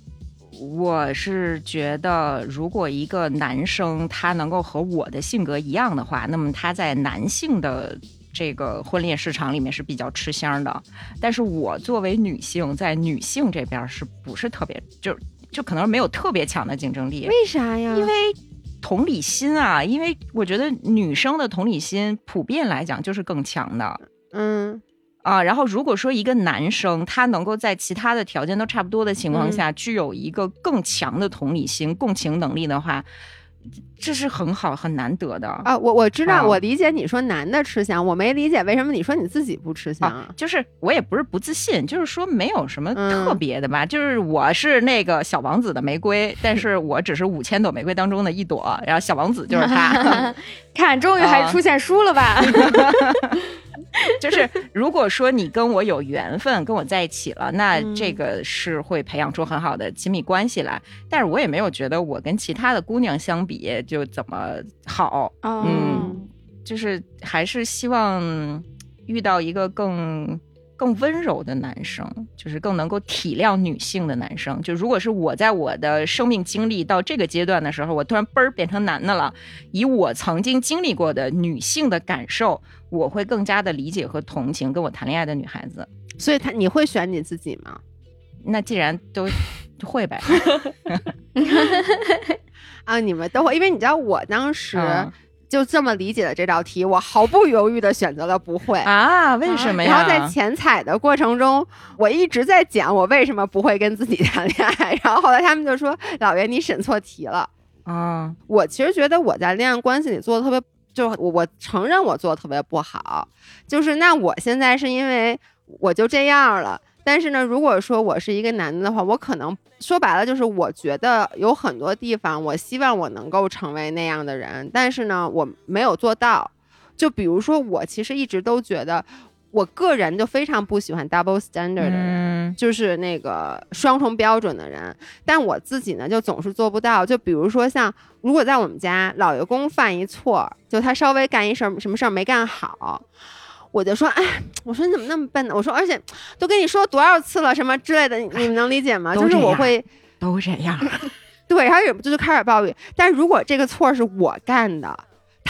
我是觉得，如果一个男生他能够和我的性格一样的话，那么他在男性的这个婚恋市场里面是比较吃香的。但是我作为女性，在女性这边是不是特别，就就可能没有特别强的竞争力，为啥呀？因为同理心啊，因为我觉得女生的同理心普遍来讲就是更强的。嗯啊，然后如果说一个男生他能够在其他的条件都差不多的情况嗯下，具有一个更强的同理心、共情能力的话，这是很好、很难得的。啊，我我知道，啊我理解你说男的吃香，我没理解为什么你说你自己不吃香啊，就是我也不是不自信，就是说没有什么嗯特别的吧。就是我是那个小王子的玫瑰，但是我只是五千朵玫瑰当中的一朵，然后小王子就是他。看，终于还啊出现书了吧？就是 如果说你跟我有缘分，跟我在一起了，那嗯这个是会培养出很好的亲密关系来。但是我也没有觉得我跟其他的姑娘相比就怎么好，哦嗯就是还是希望遇到一个更。更温柔的男生，就是更能够体谅女性的男生。就如果是我在我的生命经历到这个阶段的时候，我突然嘣儿变成男的了，以我曾经经历过的女性的感受，我会更加的理解和同情跟我谈恋爱的女孩子。所以他你会选你自己吗？那既然都 会呗，啊，你们都会，因为你知道我当时嗯就这么理解了这道题，我毫不犹豫的选择了不会。啊？为什么呀？然后在前采的过程中，我一直在讲我为什么不会跟自己谈恋爱，然后后来他们就说：“老袁，你审错题了。啊，”我其实觉得我在恋爱关系里做的特别，就我我承认我做的特别不好，就是那我现在是因为我就这样了。但是呢，如果说我是一个男的的话，我可能说白了就是，我觉得有很多地方，我希望我能够成为那样的人，但是呢，我没有做到。就比如说，我其实一直都觉得，我个人就非常不喜欢 double standard 的人。嗯就是那个双重标准的人，但我自己呢就总是做不到。就比如说像，如果在我们家老爷公犯一错，就他稍微干一事儿什么事儿没干好，我就说，哎，我说你怎么那么笨呢？我说，而且都跟你说多少次了，什么之类的，你你们能理解吗？就是我会都这样，对，然后忍不住就开始抱怨。但如果这个错是我干的，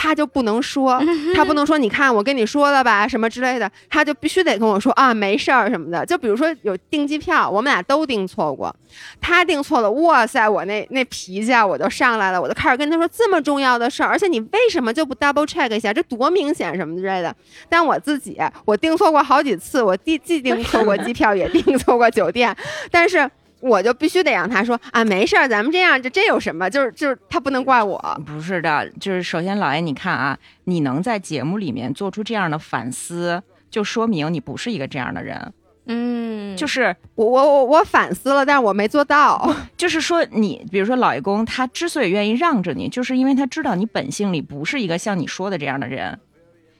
他就不能说，他不能说，你看我跟你说了吧，什么之类的，他就必须得跟我说啊，没事儿什么的。就比如说有订机票，我们俩都订错过，他订错了，哇塞，我那那脾气啊，我就上来了，我就开始跟他说这么重要的事儿，而且你为什么就不 double check 一下，这多明显什么之类的。但我自己，我订错过好几次，我既既订错过机票，也订错过酒店，但是。我就必须得让他说啊，没事儿，咱们这样，这这有什么？就是就是他不能怪我，不是的，就是首先老爷，你看啊，你能在节目里面做出这样的反思，就说明你不是一个这样的人。嗯，就是我我我我反思了，但是我没做到。就是说你，比如说老爷公，他之所以愿意让着你，就是因为他知道你本性里不是一个像你说的这样的人。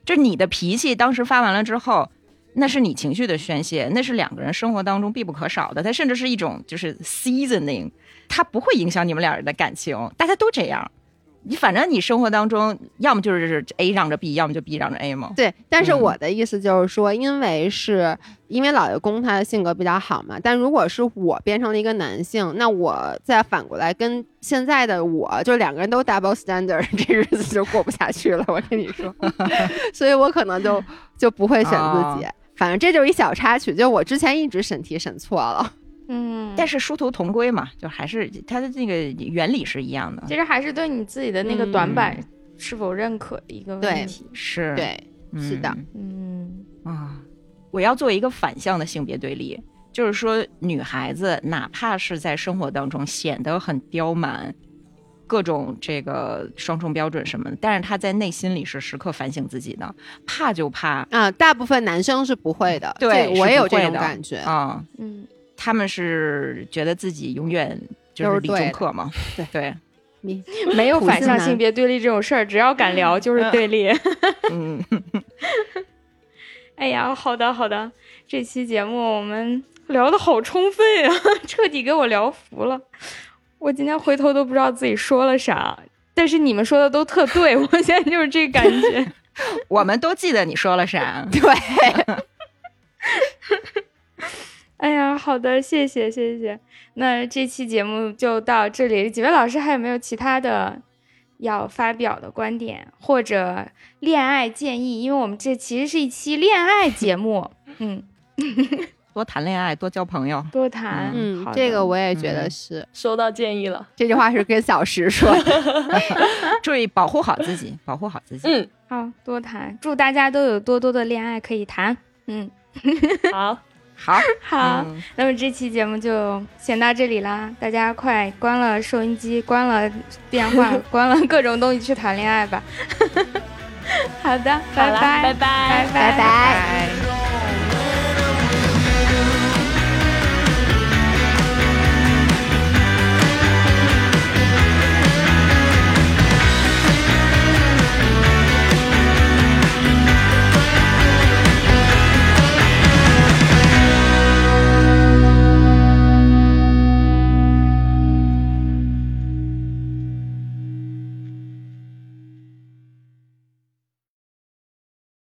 就你的脾气当时发完了之后，那是你情绪的宣泄，那是两个人生活当中必不可少的，它甚至是一种就是 seasoning，它不会影响你们俩人的感情，大家都这样。你反正你生活当中，要么就是 A 让着 B，要么就 B 让着 A 嘛。对，但是嗯我的意思就是说，因为是因为老爷公他的性格比较好嘛，但如果是我变成了一个男性，那我再反过来跟现在的我，就两个人都 double standard，这日子就过不下去了。我跟你说，所以我可能就就不会选自己。反正这就是一小插曲，就我之前一直审题审错了。嗯，但是殊途同归嘛，就还是它的这个原理是一样的。其实还是对你自己的那个嗯短板是否认可的一个问对题。是，对，是的嗯嗯啊，我要做一个反向的性别对立，就是说，女孩子哪怕是在生活当中显得很刁蛮，各种这个双重标准什么的，但是他在内心里是时刻反省自己的，怕就怕啊，大部分男生是不会的，对我也有这种感觉。啊，嗯，他们是觉得自己永远就是理中客嘛，对对，你 没有反向性别对立这种事儿，只要敢聊 就是对立。嗯，哎呀，好的好的，这期节目我们聊的好充分啊，彻底给我聊服了。我今天回头都不知道自己说了啥，但是你们说的都特对，我现在就是这感觉。我们都记得你说了啥，对，哎呀，好的，谢谢谢谢。那这期节目就到这里，几位老师还有没有其他的要发表的观点或者恋爱建议？因为我们这其实是一期恋爱节目，嗯，多谈恋爱，多交朋友。多谈。嗯好，这个我也觉得嗯是。收到建议了。这句话是跟小石说的。注意保护好自己，保护好自己。嗯，好多谈，祝大家都有多多的恋爱可以谈。嗯，好，好，好，嗯那么这期节目就先到这里啦，大家快关了收音机，关了电话，关了各种东西去谈恋爱吧。好的，拜拜，拜拜拜拜拜。拜。Don't